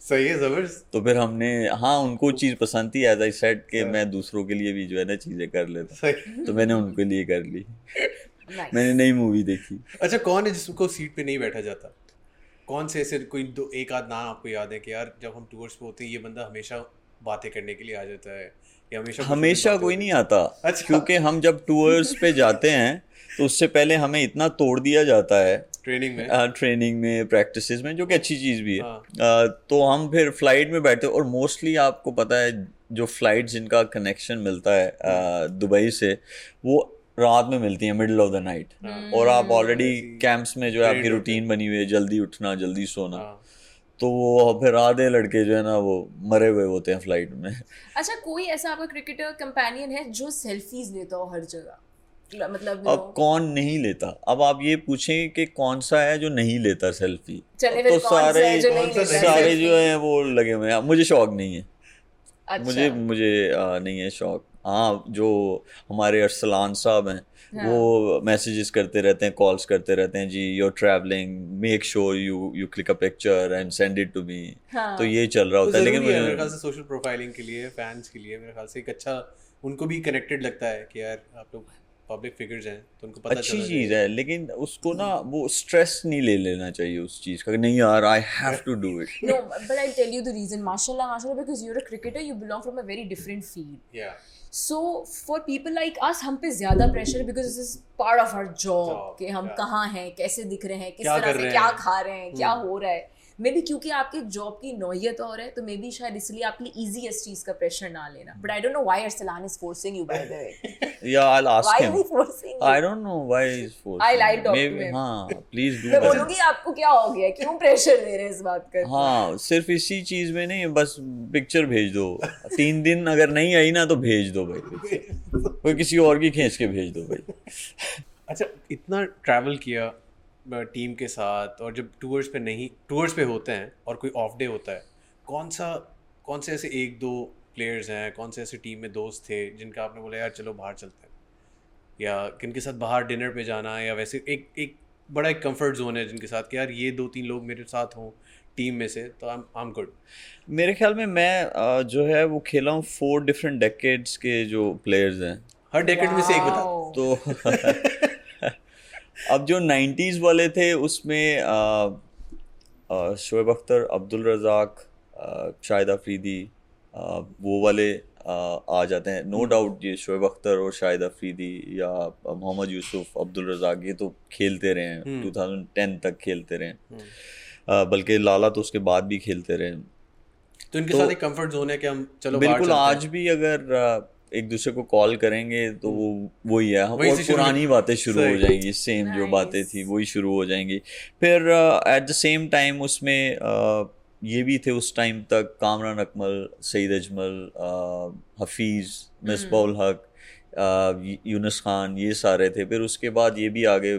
सही है ज़बरदस्त। तो फिर हमने हाँ उनको चीज़ पसंद थी एज आई सेट कि मैं दूसरों के लिए भी जो है ना चीज़ें कर लेता। तो मैंने उनके लिए कर ली। Nice. मैंने नई मूवी देखी। अच्छा कौन है जिसको सीट पे नहीं बैठा जाता? कौन से ऐसे कोई दो एक आध नाम आपको याद है कि यार जब हम टूर्स पे होते हैं ये बंदा हमेशा बातें करने के लिए आ जाता है या हमेशा हमेशा कोई नहीं आता अच्छा। क्योंकि हम जब टूर्स पे जाते हैं तो उससे पहले हमें इतना तोड़ दिया जाता है ट्रेनिंग में आ, ट्रेनिंग में प्रैक्टिस में जो कि अच्छी चीज़ भी है हाँ। अ, तो हम फिर फ़्लाइट में बैठते और मोस्टली आपको पता है जो फ़्लाइट जिनका कनेक्शन मिलता है दुबई से वो रात में मिलती है मिडल ऑफ़ द नाइट और आप ऑलरेडी कैंप्स में जो है आपकी रूटीन बनी हुई है जल्दी उठना जल्दी सोना। हाँ। तो वो फिर आधे लड़के जो है ना वो मरे हुए होते हैं फ़्लाइट में। अच्छा कोई ऐसा आपका क्रिकेटर कंपेनियन है जो सेल्फीज लेता हो हर जगह? मतलब अब कौन नहीं लेता? अब आप ये पूछें कि कौन सा है जो नहीं लेता सेल्फी तो सारे जो सा लेता सारे जो है वो लगे हुए हैं। मुझे शौक नहीं है। अच्छा। मुझे मुझे आ, नहीं है शौक। हाँ जो हमारे अरसलान साहब हैं हाँ। वो मैसेजेस करते रहते हैं कॉल्स करते रहते हैं जी you are travelling make sure you you click a picture and send it to me. तो ये चल रहा तो होता है लेकिन है मेरे ख्याल से सोशल प्रोफाइलिंग के लिए फैंस के लिए मेरे ख्याल से एक अच्छा उनको भी कनेक्टेड लगता है कि यार आप लोग पब्लिक फिगर्स हैं तो उनको पता अच्छी चीज़ है लेकिन उसको ना वो स्ट्रेस नहीं ले लेना चाहिए उस चीज़ का नहीं यार I have to do it No, but I'll tell you the reason. Mashallah, mashallah, because you're a cricketer, you belong from a very different field. या So for people like us हम पे ज़्यादा pressure because this is part of our job कि हम yeah. कहाँ हैं कैसे दिख रहे हैं किस तरह से क्या खा रहे हैं क्या हम्म। हो रहा है मे बी क्योंकि आपके जॉब की नौयत और है तो मे बी शायद इसलिए आपके लिए इजी इस चीज़ का प्रेशर ना लेना। But I don't know why Arsalan is forcing you by the way या I why ask him he forcing I don't know why is force I'll- I'll talk to him. हाँ please do मैं बोलूँगी आपको क्या हो गया? क्यों pressure दे रहे हैं इस बात का? हाँ सिर्फ़ इसी चीज़ में नहीं बस पिक्चर भेज दो। तीन दिन अगर नहीं आई ना तो भेज दो भाई। कोई किसी और की खींच के भेज दो भाई। अच्छा इतना ट्रैवल किया टीम के साथ और जब टूर्स पे नहीं टूर्स पे होते हैं और कोई ऑफ़ डे होता है कौन सा कौन से ऐसे एक दो प्लेयर्स हैं कौन से ऐसे टीम में दोस्त थे जिनका आपने बोला यार चलो बाहर चलते हैं? या किन के साथ बाहर डिनर पे जाना है या वैसे एक एक बड़ा एक कंफर्ट जोन है जिनके साथ कि यार ये दो तीन लोग मेरे साथ हों टीम में से तो आई एम गुड मेरे ख्याल में मैं जो है वो खेला हूँ फोर डिफरेंट डेकेड्स के जो प्लेयर्स हैं। हर डेकेड में से एक बता। तो अब जो 90s वाले थे उसमें शोएब अख्तर अब्दुल रज़ाक शाहिद अफरीदी वो वाले अ, आ जाते हैं। नो डाउट ये शोएब अख्तर और शाहिद अफरीदी या मोहम्मद यूसुफ अब्दुल रज़ाक ये तो खेलते रहे हैं। 2010 तक खेलते रहे। हैं बल्कि लाला तो उसके बाद भी खेलते रहे। तो इनके तो- साथ एक कंफर्ट जोन है कि हम चलो बिल्कुल आज भी अगर एक दूसरे को कॉल करेंगे तो वो वही है। हम वही और पुरानी बातें शुरू हो जाएँगी सेम जो बातें थी वही शुरू हो जाएँगी। फिर एट द सेम टाइम उसमें अ, ये भी थे उस टाइम तक कामरान अकमल सईद अजमल अ, हफीज़ मिसबाउल हक अ, यूनुस खान ये सारे थे। फिर उसके बाद ये भी आगे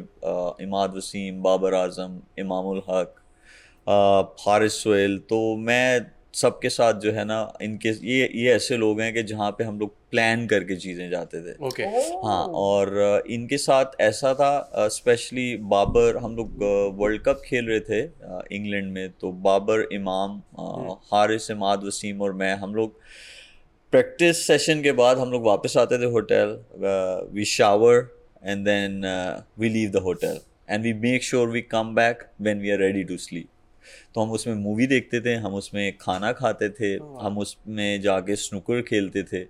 इमाद वसीम बाबर आज़म इमामुल हक हारिस सोहेल। तो मैं सबके साथ जो है ना इनके ये ये ऐसे लोग हैं कि जहाँ पे हम लोग प्लान करके चीज़ें जाते थे। ओके हाँ और इनके साथ ऐसा था स्पेशली बाबर हम लोग वर्ल्ड कप खेल रहे थे इंग्लैंड में तो बाबर इमाम हारिस इमाद वसीम और मैं हम लोग प्रैक्टिस सेशन के बाद हम लोग वापस आते थे hotel we shower and then we leave the hotel and we make sure we come back when we are ready to sleep तो हम उसमें मूवी देखते थे हम उसमें खाना खाते थे हम उसमें जाके स्नूकर खेलते थे।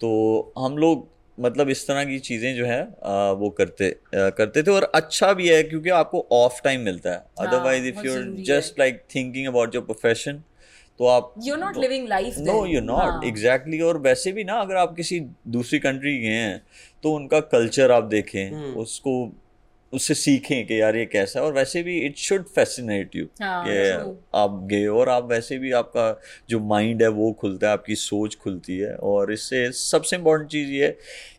तो हम लोग मतलब इस तरह की चीज़ें जो है आ, वो करते आ, करते थे और अच्छा भी है क्योंकि आपको ऑफ़ टाइम मिलता है। Otherwise if you just like thinking about your profession तो आप you not living life no you not exactly और वैसे भी ना अगर आप किसी दूसरी कंट्री गए हैं तो उनका कल्चर आप देखें हम्म। उसको उससे सीखें कि यार ये कैसा है। और वैसे भी इट शुड फैसिनेट यू कि आप गए और आप वैसे भी आपका जो माइंड है वो खुलता है आपकी सोच खुलती है। और इससे सबसे इम्पोर्टेंट चीज़ ये है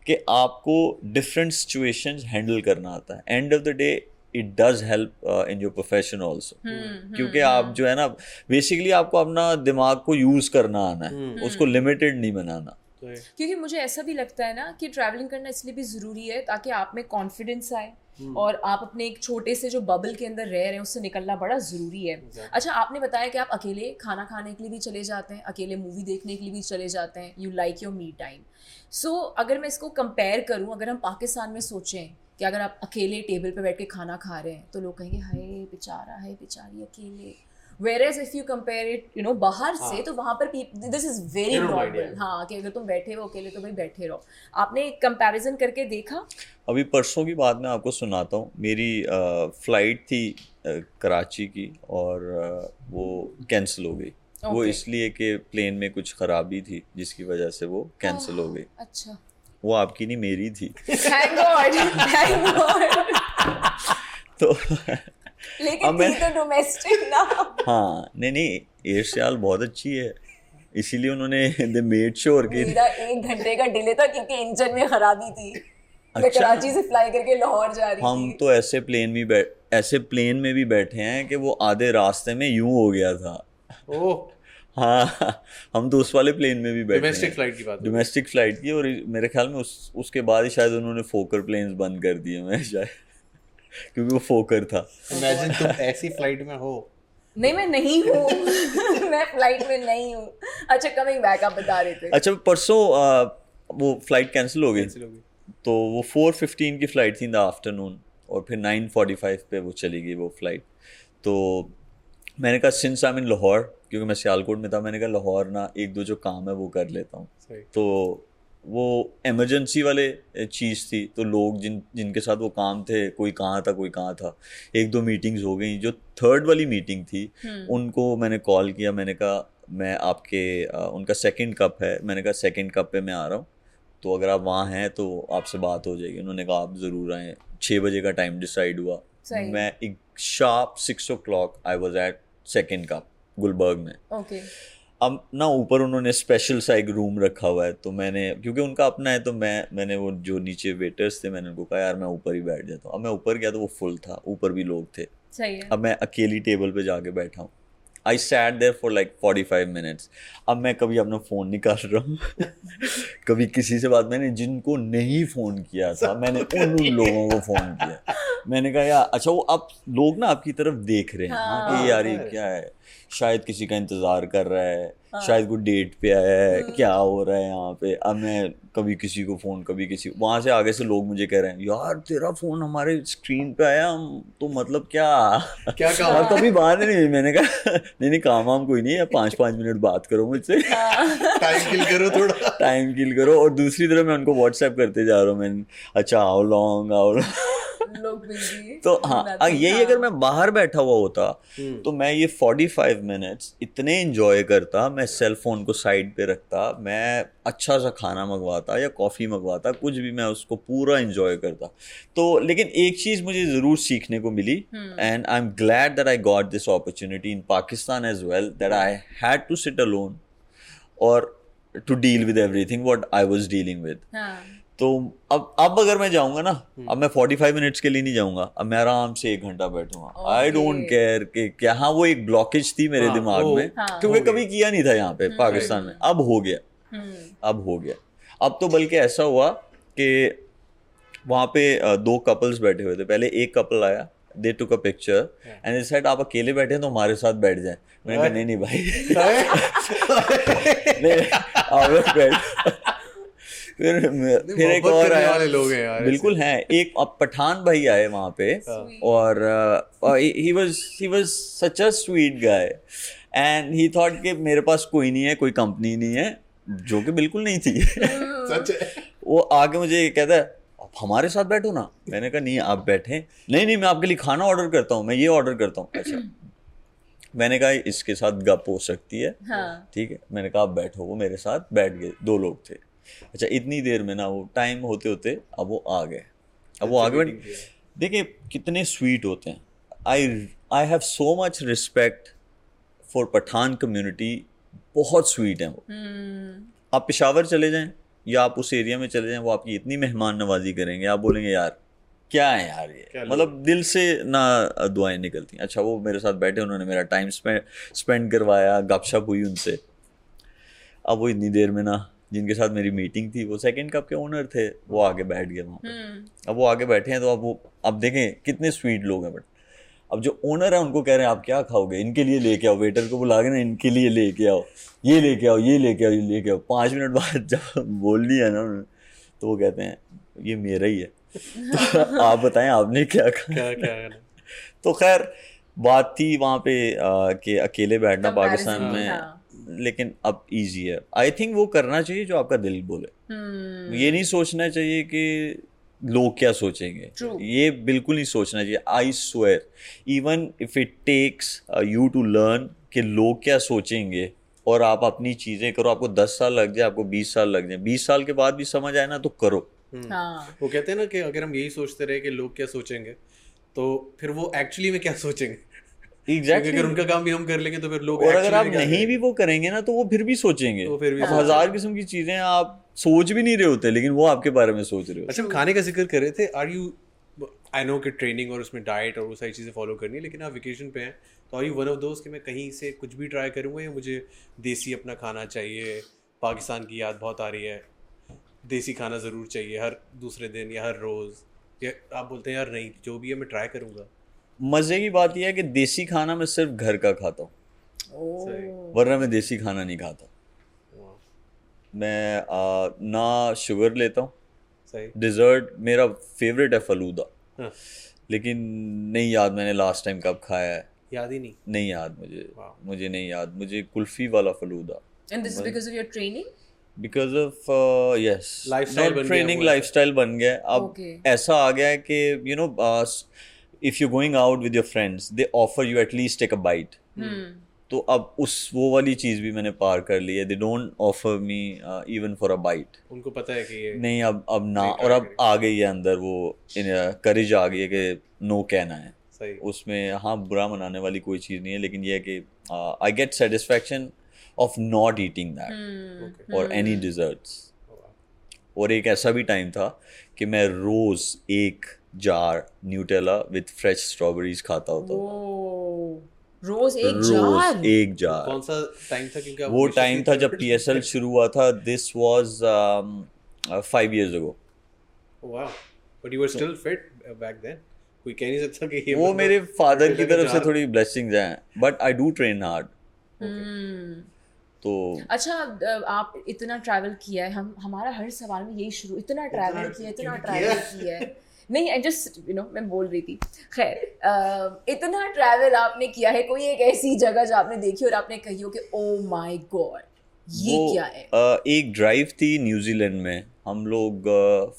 कि आपको डिफरेंट सिचुएशंस हैंडल करना आता है। End of the day it does help in your profession also hmm, क्योंकि आप जो है ना बेसिकली आपको अपना दिमाग को यूज़ करना आना है। उसको लिमिटेड नहीं बनाना। तो क्योंकि मुझे ऐसा भी लगता है ना कि ट्रैवलिंग करना इसलिए भी ज़रूरी है ताकि आप में कॉन्फिडेंस आए। और आप अपने एक छोटे से जो बबल के अंदर रह रहे हैं उससे निकलना बड़ा ज़रूरी है। अच्छा आपने बताया कि आप अकेले खाना खाने के लिए भी चले जाते हैं अकेले मूवी देखने के लिए भी चले जाते हैं। You like your me time so अगर मैं इसको कंपेयर करूँ अगर हम पाकिस्तान में सोचें कि अगर आप अकेले टेबल पर बैठ के खाना खा रहे हैं तो लोग कहेंगे हाय बेचारा है बेचारी अकेले। Whereas if you compare it you know बाहर से तो वहाँ पर दिस इज़ वेरी नॉर्मल हाँ कि अगर तुम बैठे हो अकेले तो भाई बैठे रहो। आपने कंपैरिजन करके देखा? अभी परसों की बात मैं आपको सुनाता हूँ। मेरी फ़्लाइट थी कराची की और वो कैंसिल हो गई। Okay. वो इसलिए कि प्लेन में कुछ खराबी थी जिसकी वजह से वो कैंसिल हो गई। अच्छा। वो आपकी नहीं मेरी थी। थैंक गॉड थैंक गॉड तो लेकिन मैं- तो डोमेस्टिक ना। हाँ नहीं नहीं एयर सियाल बहुत अच्छी है। इसीलिए उन्होंने द मेड श्योर की। मेरा एक घंटे का डिले था क्योंकि इंजन में खराबी थी। मैं अच्छा। कराची से फ्लाई करके लाहौर जा रही हम थी। तो ऐसे प्लेन में बैठ ऐसे प्लेन में भी बैठे हैं कि वो आधे रास्ते में यूँ हो गया था। ओह। हाँ हम तो उस वाले प्लेन में भी बैठे डोमेस्टिक फ़्लाइट की बात डोमेस्टिक फ़्लाइट की और मेरे ख्याल में उस उसके बाद ही शायद उन्होंने फोकर प्लेन्स बंद कर दिए मैं शायद। क्योंकि वो फोकर था। इमेजिन तुम ऐसी फ़्लाइट में हो। नहीं मैं नहीं हूँ। मैं फ़्लाइट में नहीं हूँ। अच्छा कमिंग बैक आप बता रहे थे। अच्छा परसों वो फ़्लाइट कैंसिल हो गई। कैंसिल हो गई। तो वो फोर फिफ्टीन की फ़्लाइट थी इन द आफ्टरनून और फिर नाइन फोर्टी फाइव पे वो चली गई वो फ़्लाइट तो मैंने कहा सिंस आई इन लाहौर क्योंकि मैं सियालकोट में था मैंने कहा लाहौर ना एक दो जो काम है वो कर लेता हूँ। तो वो इमरजेंसी वाले चीज़ थी। तो लोग जिन जिनके साथ वो काम थे कोई कहाँ था कोई कहाँ था एक दो मीटिंग्स हो गई। जो थर्ड वाली मीटिंग थी उनको मैंने कॉल किया। मैंने कहा मैं आपके अ, उनका सेकंड कप है। मैंने कहा सेकंड कप पे मैं आ रहा हूँ। तो अगर आप वहाँ हैं तो आपसे बात हो जाएगी। उन्होंने कहा आप ज़रूर आएँ। छः बजे का टाइम डिसाइड हुआ। मैं एक sharp six o'clock I was at second cup Gulberg में। ओके अब ना ऊपर उन्होंने स्पेशल सा एक रूम रखा हुआ है तो मैंने क्योंकि उनका अपना है तो मैं मैंने वो जो नीचे वेटर्स थे मैंने उनको कहा यार मैं ऊपर ही बैठ जाता हूँ। अब मैं ऊपर गया तो वो फुल था ऊपर भी लोग थे। सही है। अब मैं अकेली टेबल पे जाके बैठा हूँ। I sat there for like forty five minutes अब मैं कभी अपना फ़ोन निकाल रहा हूँ। कभी किसी से बात मैंने जिनको नहीं फ़ोन किया था मैंने उन उन लोगों को फ़ोन किया। मैंने कहा यार अच्छा वो अब लोग ना आपकी तरफ़ देख रहे हैं हाँ, कि यार ये क्या है? शायद किसी का इंतज़ार कर रहा है। शायद कोई डेट पे आया है क्या हो रहा है यहाँ पे? अब मैं कभी किसी को फ़ोन कभी किसी वहाँ से आगे से लोग मुझे कह रहे हैं यार तेरा फ़ोन हमारे स्क्रीन पे आया हम तो मतलब क्या? क्या काम और कभी बात नहीं हुई मैंने कहा नहीं नहीं काम वाम कोई नहीं है पाँच पाँच मिनट बात करो मुझसे। टाइम किल करो थोड़ा। टाइम किल करो। और दूसरी तरफ़ मैं उनको व्हाट्सएप करते जा रहा हूँ मैं अच्छा आओ लॉन्ग आओ लोग तो हाँ यही अगर मैं बाहर बैठा हुआ होता तो मैं ये 45 मिनट्स इतने इंजॉय करता मैं सेल फ़ोन को साइड पे रखता मैं अच्छा सा खाना मंगवाता या कॉफ़ी मंगवाता कुछ भी मैं उसको पूरा इंजॉय करता। तो लेकिन एक चीज़ मुझे ज़रूर सीखने को मिली and I am glad that I got this opportunity in Pakistan as well that I had to sit alone और to deal with everything what I was dealing with हाँ। तो अब अब अगर मैं जाऊँगा ना अब मैं 45 मिनट्स के लिए नहीं जाऊँगा। अब मैं आराम से एक घंटा बैठूँगा। आई डोंट केयर कि क्या हाँ वो एक ब्लॉकेज थी मेरे हाँ, दिमाग वो- में हाँ। क्योंकि कभी किया नहीं था यहाँ पे पाकिस्तान में। अब हो गया। हम्म। अब हो गया। अब तो बल्कि ऐसा हुआ कि वहाँ पे दो कपल्स बैठे हुए थे। पहले एक कपल आया they took a picture and said आप अकेले बैठे हैं तो हमारे साथ बैठ जाए। मैंने कहा नहीं नहीं भाई। नहीं आप बैठ फिर फिर एक और आया। वाले लोग हैं यार बिल्कुल हैं। एक अब पठान भाई आए वहाँ पे और he was he was such a sweet guy and he thought कि मेरे पास कोई नहीं है कोई कंपनी नहीं है जो कि बिल्कुल नहीं थी। सच है। वो आके मुझे कहता है आप हमारे साथ बैठो ना। मैंने कहा नहीं आप बैठे। नहीं नहीं मैं आपके लिए खाना ऑर्डर करता हूँ मैं ये ऑर्डर करता हूँ। अच्छा। मैंने कहा इसके साथ गप हो सकती है। हाँ। ठीक है। मैंने कहा आप बैठो वो मेरे साथ बैठ गए दो लोग थे। अच्छा इतनी देर में ना वो टाइम होते होते अब वो आ गए। अब वो आगे बढ़ देखिए कितने स्वीट होते हैं। I I have so much respect for Pathan community बहुत स्वीट हैं वो। hmm. आप पिशावर चले जाएँ या आप उस एरिया में चले जाएँ वो आपकी इतनी मेहमान नवाजी करेंगे आप बोलेंगे यार क्या है यार ये? मतलब दिल से ना दुआएँ निकलती अच्छा वो मेरे साथ बैठे उन्होंने मेरा टाइम स्पेंड करवाया गपशप हुई उनसे। अब वो इतनी देर में ना जिनके साथ मेरी मीटिंग थी वो सेकंड कप के ओनर थे वो आगे बैठ गए वहाँ पे। अब वो आगे बैठे हैं तो अब वो अब देखें कितने स्वीट लोग हैं बट अब जो ओनर है उनको कह रहे हैं आप क्या खाओगे? इनके लिए लेके आओ वेटर को बुला के ना इनके लिए लेके आओ ये लेके आओ ये लेके आओ ये लेके आओ। पाँच मिनट बाद जब बोल लिया ना उन्होंने तो वो कहते हैं ये मेरा ही है। तो आप बताएँ आपने क्या कहा क्या क्या तो खैर बात थी वहाँ पे आ, कि अकेले बैठना पाकिस्तान में। हाँ। लेकिन अब इजी है। आई थिंक वो करना चाहिए जो आपका दिल बोले। हम्म। ये नहीं सोचना चाहिए कि लोग क्या सोचेंगे। True. ये बिल्कुल नहीं सोचना चाहिए। I swear even if it takes you to learn कि लोग क्या सोचेंगे और आप अपनी चीज़ें करो। आपको दस साल लग जाए आपको बीस साल लग जाए। बीस साल के बाद भी समझ आए ना तो करो। हाँ। वो कहते हैं ना कि अगर हम यही सोचते रहे कि लोग क्या सोचेंगे तो फिर वो एक्चुअली में क्या सोचेंगे? एग्जैक्टली अगर उनका काम भी हम कर लेंगे तो फिर लोग और अगर आप नहीं भी वो करेंगे ना तो वो फिर भी सोचेंगे। तो फिर भी हज़ार किस्म की चीज़ें आप सोच भी नहीं रहे होते लेकिन वो आपके बारे में सोच रहे हो अच्छा खाने का ज़िक्र कर रहे थे आर यू आई नो कि ट्रेनिंग और उसमें डाइट और वो सारी चीज़ें फॉलो करनी है लेकिन आप वेकेशन पे हैं तो आर यू वन ऑफ़ दोस्त कि मैं कहीं से कुछ भी ट्राई करूँगा या मुझे देसी अपना खाना चाहिए पाकिस्तान की याद बहुत आ रही है देसी खाना ज़रूर चाहिए हर दूसरे दिन या हर रोज़ या आप बोलते हैं यार नहीं जो भी है मैं ट्राई करूँगा। मज़े की बात यह है कि देसी खाना मैं सिर्फ़ घर का खाता हूँ। वरना मैं देसी खाना नहीं खाता। मैं आ, ना शुगर लेता हूँ। डिज़र्ट मेरा फेवरेट है फलूदा। हाँ, लेकिन नहीं याद मैंने लास्ट टाइम कब खाया है। याद ही नहीं। नहीं याद मुझे। मुझे नहीं याद। मुझे कुल्फ़ी वाला falooda. And this because of your training because of yes Lifestyle बन गया ट्रेनिंग वो लाइफस्टाइल बन गया। अब Okay. ऐसा आ गया है कि you know if you going out with your friends they offer you at least take a bite hmm तो अब उस वो वाली चीज़ भी मैंने पार कर ली है. They don't offer me even for a bite उनको पता है कि ये नहीं अब अब ना और अब आ गई है अंदर वो करेज आ गई है कि नो कहना है. सही. उसमें हाँ बुरा मनाने वाली कोई चीज़ नहीं है लेकिन ये है कि I get satisfaction of not eating that और एनी डिजर्ट्स और एक ऐसा भी टाइम था कि मैं रोज एक jar Nutella with fresh strawberries खाता होता था रोज एक रोज जार? एक जार। कौन सा टाइम था? क्योंकि वो टाइम था जब पीएसएल शुरू हुआ था। This was five years ago वाह but you were still fit back then कोई कह नहीं सकता कि ये वो मेरे फादर की तरफ़ से थोड़ी ब्लेसिंग्स हैं। But I do train hard तो अच्छा आप इतना ट्रैवल किया है। हम हमारा हर सवाल में यही शुरू। इतना ट्रैवल किया इतना ट्रैवल किया है। नहीं आई जस्ट यू नो मैं बोल रही थी। खैर इतना ट्रैवल आपने किया है कोई एक ऐसी जगह जो आपने देखी और आपने कही हो कि ओ माय गॉड ये क्या है? अ, एक ड्राइव थी न्यूजीलैंड में। हम लोग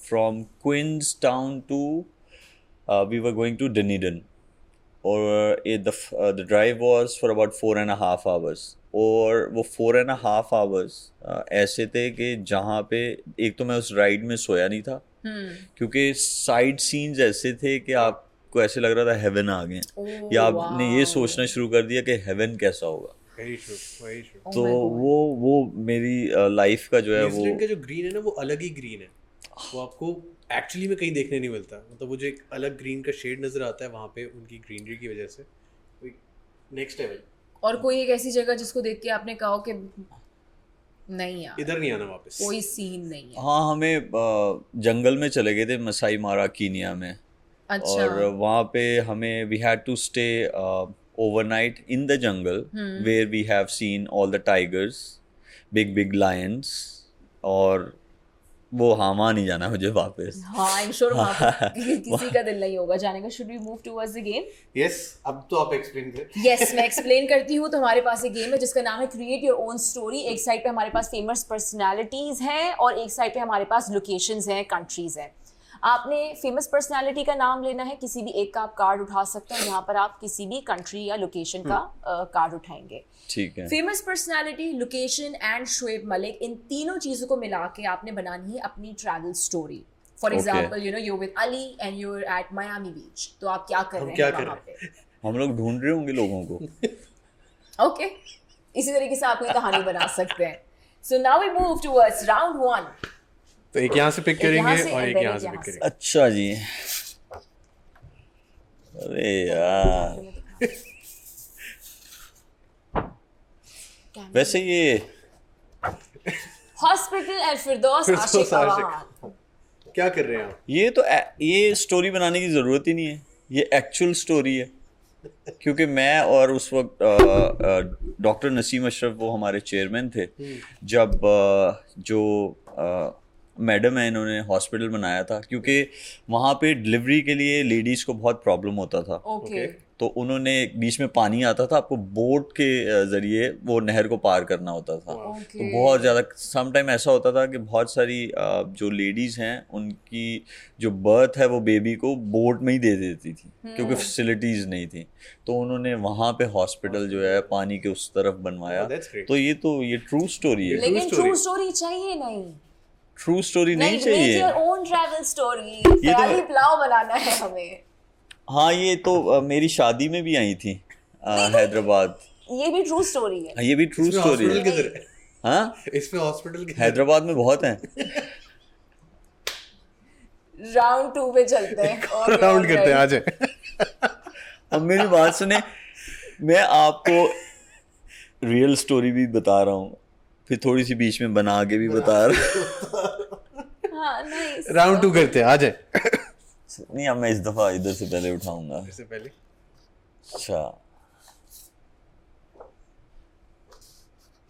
from Queenstown to we were going to Dunedin और the drive was for about four and half hours और वो फोर एंड हाफ़ आवर्स ऐसे थे कि जहाँ पे एक तो मैं उस राइड में सोया नहीं था। क्योंकि साइड सीन्स ऐसे थे कि आपको ऐसे लग रहा था हेवन आ गए। या आपने ये सोचना शुरू कर दिया कि हेवन कैसा होगा। Oh तो वो वो मेरी लाइफ का जो है वो का जो ग्रीन है ना वो अलग ही ग्रीन है। वो आपको एक्चुअली में कहीं देखने नहीं मिलता। मतलब वो जो एक अलग ग्रीन का शेड नज़र आता है वहाँ पे उनकी ग्रीनरी की वजह से। नेक्स्ट लेवल और कोई एक ऐसी जगह जिसको देख के आपने कहा कि नहीं यार। इधर नहीं आना वापस। कोई सीन नहीं है। हाँ हमें जंगल में चले गए थे मसाई मारा कीनिया में। अच्छा। और वहाँ पे हमें we had to stay overnight in the jungle. Where we have seen all the tigers big big lions और वो हाँ हामा नहीं जाना मुझे वापस। हाँ आई एम श्योर वहाँ किसी का दिल नहीं होगा जाने का। Should we move towards the game yes अब तो आप एक्सप्लेन करें। यस मैं एक्सप्लेन करती हूँ तो हमारे पास एक गेम है जिसका नाम है क्रिएट योर ओन स्टोरी एक साइड पे हमारे पास फ़ेमस पर्सनालिटीज हैं और एक साइड पे हमारे पास लोकेशंस हैं कंट्रीज़ हैं। आपने फ़ेमस पर्सनालिटी का नाम लेना है किसी भी एक का आप कार्ड उठा सकते हैं यहाँ पर आप किसी भी कंट्री या लोकेशन का कार्ड उठाएँगे। ठीक है। Famous personality location and Shoaib Malik इन तीनों चीज़ों को मिला के आपने बनानी है अपनी travel story for example you know you with Ali and you at Miami beach तो आप क्या कर हम रहे क्या हैं वहाँ पे? हम लोग ढूंढ रहे होंगे लोगों को। ओके इसी तरीके से आप कोई कहानी बना सकते हैं। So now we move towards round one तो एक यहाँ से पिक करेंगे और एक यहाँ से पिक करेंगे अच्छा जी। अरे यार। वैसे ये हॉस्पिटल फिरदौस आशिक। क्या कर रहे हैं आप? ये तो ए- ये स्टोरी बनाने की ज़रूरत ही नहीं है। ये एक्चुअल स्टोरी है। क्योंकि मैं और उस वक्त डॉक्टर नसीम अशरफ वो हमारे चेयरमैन थे। जब अ, जो मैडम है इन्होंने हॉस्पिटल बनाया था क्योंकि वहाँ पे डिलीवरी के लिए लेडीज़ को बहुत प्रॉब्लम होता था। ओके। तो उन्होंने बीच में पानी आता था आपको बोट के ज़रिए वो नहर को पार करना होता था। ओके। तो बहुत ज़्यादा सम टाइम ऐसा होता था कि बहुत सारी जो लेडीज़ हैं उनकी जो बर्थ है वो बेबी को बोट में ही दे देती थी hmm. क्योंकि फैसिलिटीज़ नहीं थी। तो उन्होंने वहाँ पे हॉस्पिटल जो है पानी के उस तरफ़ बनवाया। Oh, तो ये तो ये ट्रू स्टोरी है। लेकिन ट्रू स्टोरी चाहिए नहीं। ट्रू स्टोरी नहीं मेक चाहिए। योर ओन ट्रैवल स्टोरी ये तो- पुलाव बनाना है हमें। हाँ ये तो अ, मेरी शादी में भी आई थी हैदराबाद। ये भी ट्रू स्टोरी है। हाँ, ये भी ट्रू स्टोरी है। हाँ? इसमें हॉस्पिटल हैदराबाद में बहुत हैं। राउंड टू पे चलते हैं। राउंड करते हैं आ. जाए अब मेरी बात सुने मैं आपको रियल स्टोरी भी बता रहा हूँ फिर थोड़ी सी बीच में बना के भी बता रहा हूँ। राउंड टू करते हैं आ जाए। नहीं अब मैं इस दफ़ा इधर से पहले उठाऊँगा। इससे पहले। अच्छा।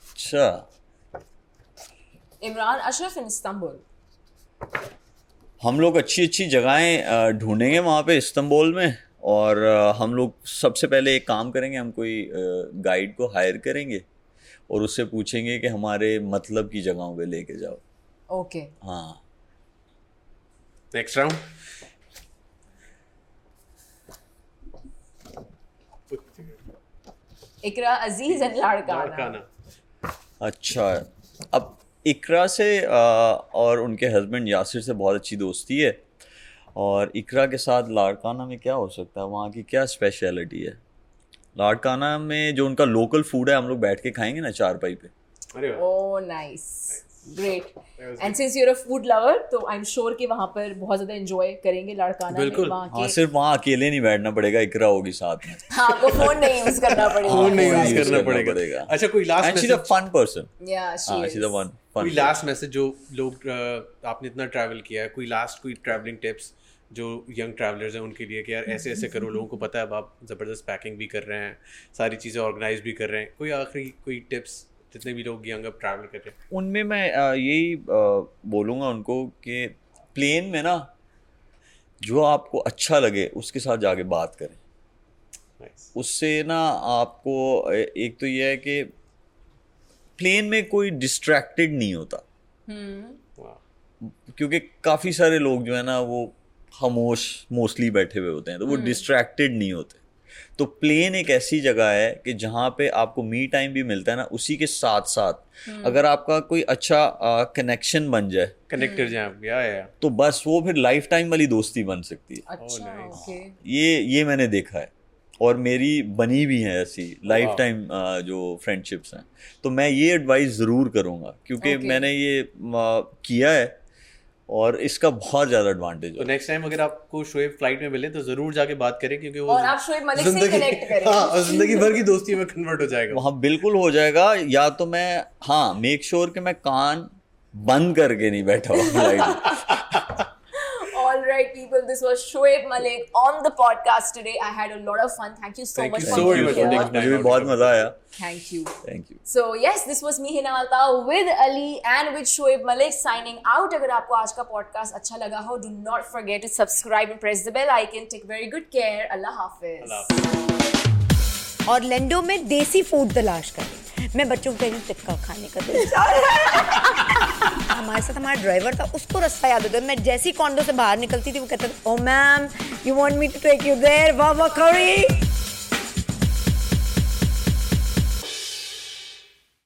अच्छा। Imran Ashraf in Istanbul. हम लोग अच्छी अच्छी जगहें ढूंढेंगे वहाँ पे इस्तांबुल में और हम लोग सबसे पहले एक काम करेंगे हम कोई गाइड को हायर करेंगे और उससे पूछेंगे कि हमारे मतलब की जगहों पे लेके जाओ। Okay okay. हाँ। Next round Iqra Aziz and Larkana. अच्छा अब इकरा से और उनके हस्बैंड यासिर से बहुत अच्छी दोस्ती है और इकरा के साथ लाड़काना में क्या हो सकता है? वहाँ की क्या स्पेशलिटी है? लाड़काना में जो उनका लोकल फ़ूड है हम लोग बैठ के खाएँगे ना चारपाई पे? अरे वाह। ओह nice great and since you are a food lover तो आई एम श्योर कि वहाँ पर बहुत ज़्यादा एंजॉय करेंगे लाड़काना बिल्कुल। वहाँ हाँ सिर्फ़ वहाँ अकेले नहीं बैठना पड़ेगा इकरा होगी साथ में। हाँ आपको फ़ोन नहीं यूज़ करना पड़ेगा। फ़ोन नहीं हाँ, यूज़ करना पड़ेगा। अच्छा कोई last and she is a fun person या हाँ she she is a one कोई लास्ट मैसेज जो लोग आपने इतना ट्रैवल किया है? कोई लास्ट कोई ट्रैवलिंग टिप्स जो यंग ट्रैवलर्स हैं उनके लिए कि यार ऐसे ऐसे करो लोगों को पता है अब आप ज़बरदस्त पैकिंग भी कर रहे हैं सारी चीज़ें ऑर्गेनाइज भी कर रहे हैं। कोई आखिरी कोई टिप्स जितने भी लोग यंग अब ट्रैवल कर रहे हैं। उनमें मैं यही बोलूँगा उनको कि प्लेन में ना जो आपको अच्छा लगे उसके साथ जाके बात करें। नाइस उससे ना आपको एक तो ये है कि प्लेन में कोई डिस्ट्रैक्टेड नहीं होता। हम्म। वाह क्योंकि काफ़ी सारे लोग जो है ना वो खामोश मोस्टली बैठे हुए होते हैं तो वो डिस्ट्रैक्टेड नहीं होते। तो प्लेन एक ऐसी जगह है कि जहाँ पे आपको मी टाइम भी मिलता है ना उसी के साथ साथ अगर आपका कोई अच्छा कनेक्शन बन जाए कनेक्टर हम्म। या तो बस वो फिर लाइफ टाइम वाली दोस्ती बन सकती है। अच्छा ये ये मैंने देखा है और मेरी बनी भी है ऐसी लाइफ टाइम जो फ्रेंडशिप्स हैं। तो मैं ये एडवाइस ज़रूर करूँगा क्योंकि Okay. मैंने ये आ, किया है और इसका बहुत ज़्यादा एडवांटेज तो है। नेक्स्ट टाइम अगर आपको शोएब फ़्लाइट में मिले तो ज़रूर जाके बात करें क्योंकि वो और आप शोएब मलिक से जिंदगी- करें। हाँ ज़िंदगी भर की दोस्ती में कन्वर्ट हो जाएगा। वहाँ बिल्कुल हो जाएगा। या तो मैं हाँ मेक श्योर कि मैं कान बंद करके नहीं बैठा हुआ flight right, people. This was Shoaib Malik on the podcast today. I had a lot of fun. Thank you so Thank much you for so being much here. time मुझे भी बहुत मज़ा आया Thank you. Thank you So yes, this was me Hina Alta with Ali and with Shoaib Malik signing out. अगर आपको आज का podcast अच्छा लगा हो, do not forget to subscribe and press the bell icon. Take very good care. Allah Hafiz. Allah और लेंडो में देसी फ़ूड तलाश करें मैं बच्चों को हूँ टिक्का खाने का है। हमारे साथ हमारा ड्राइवर था, उसको रास्ता याद होता है। मैं जैसी कॉन्डो से बाहर निकलती थी, वो कहता था ओ ma'am you want me to take you there वाह वाह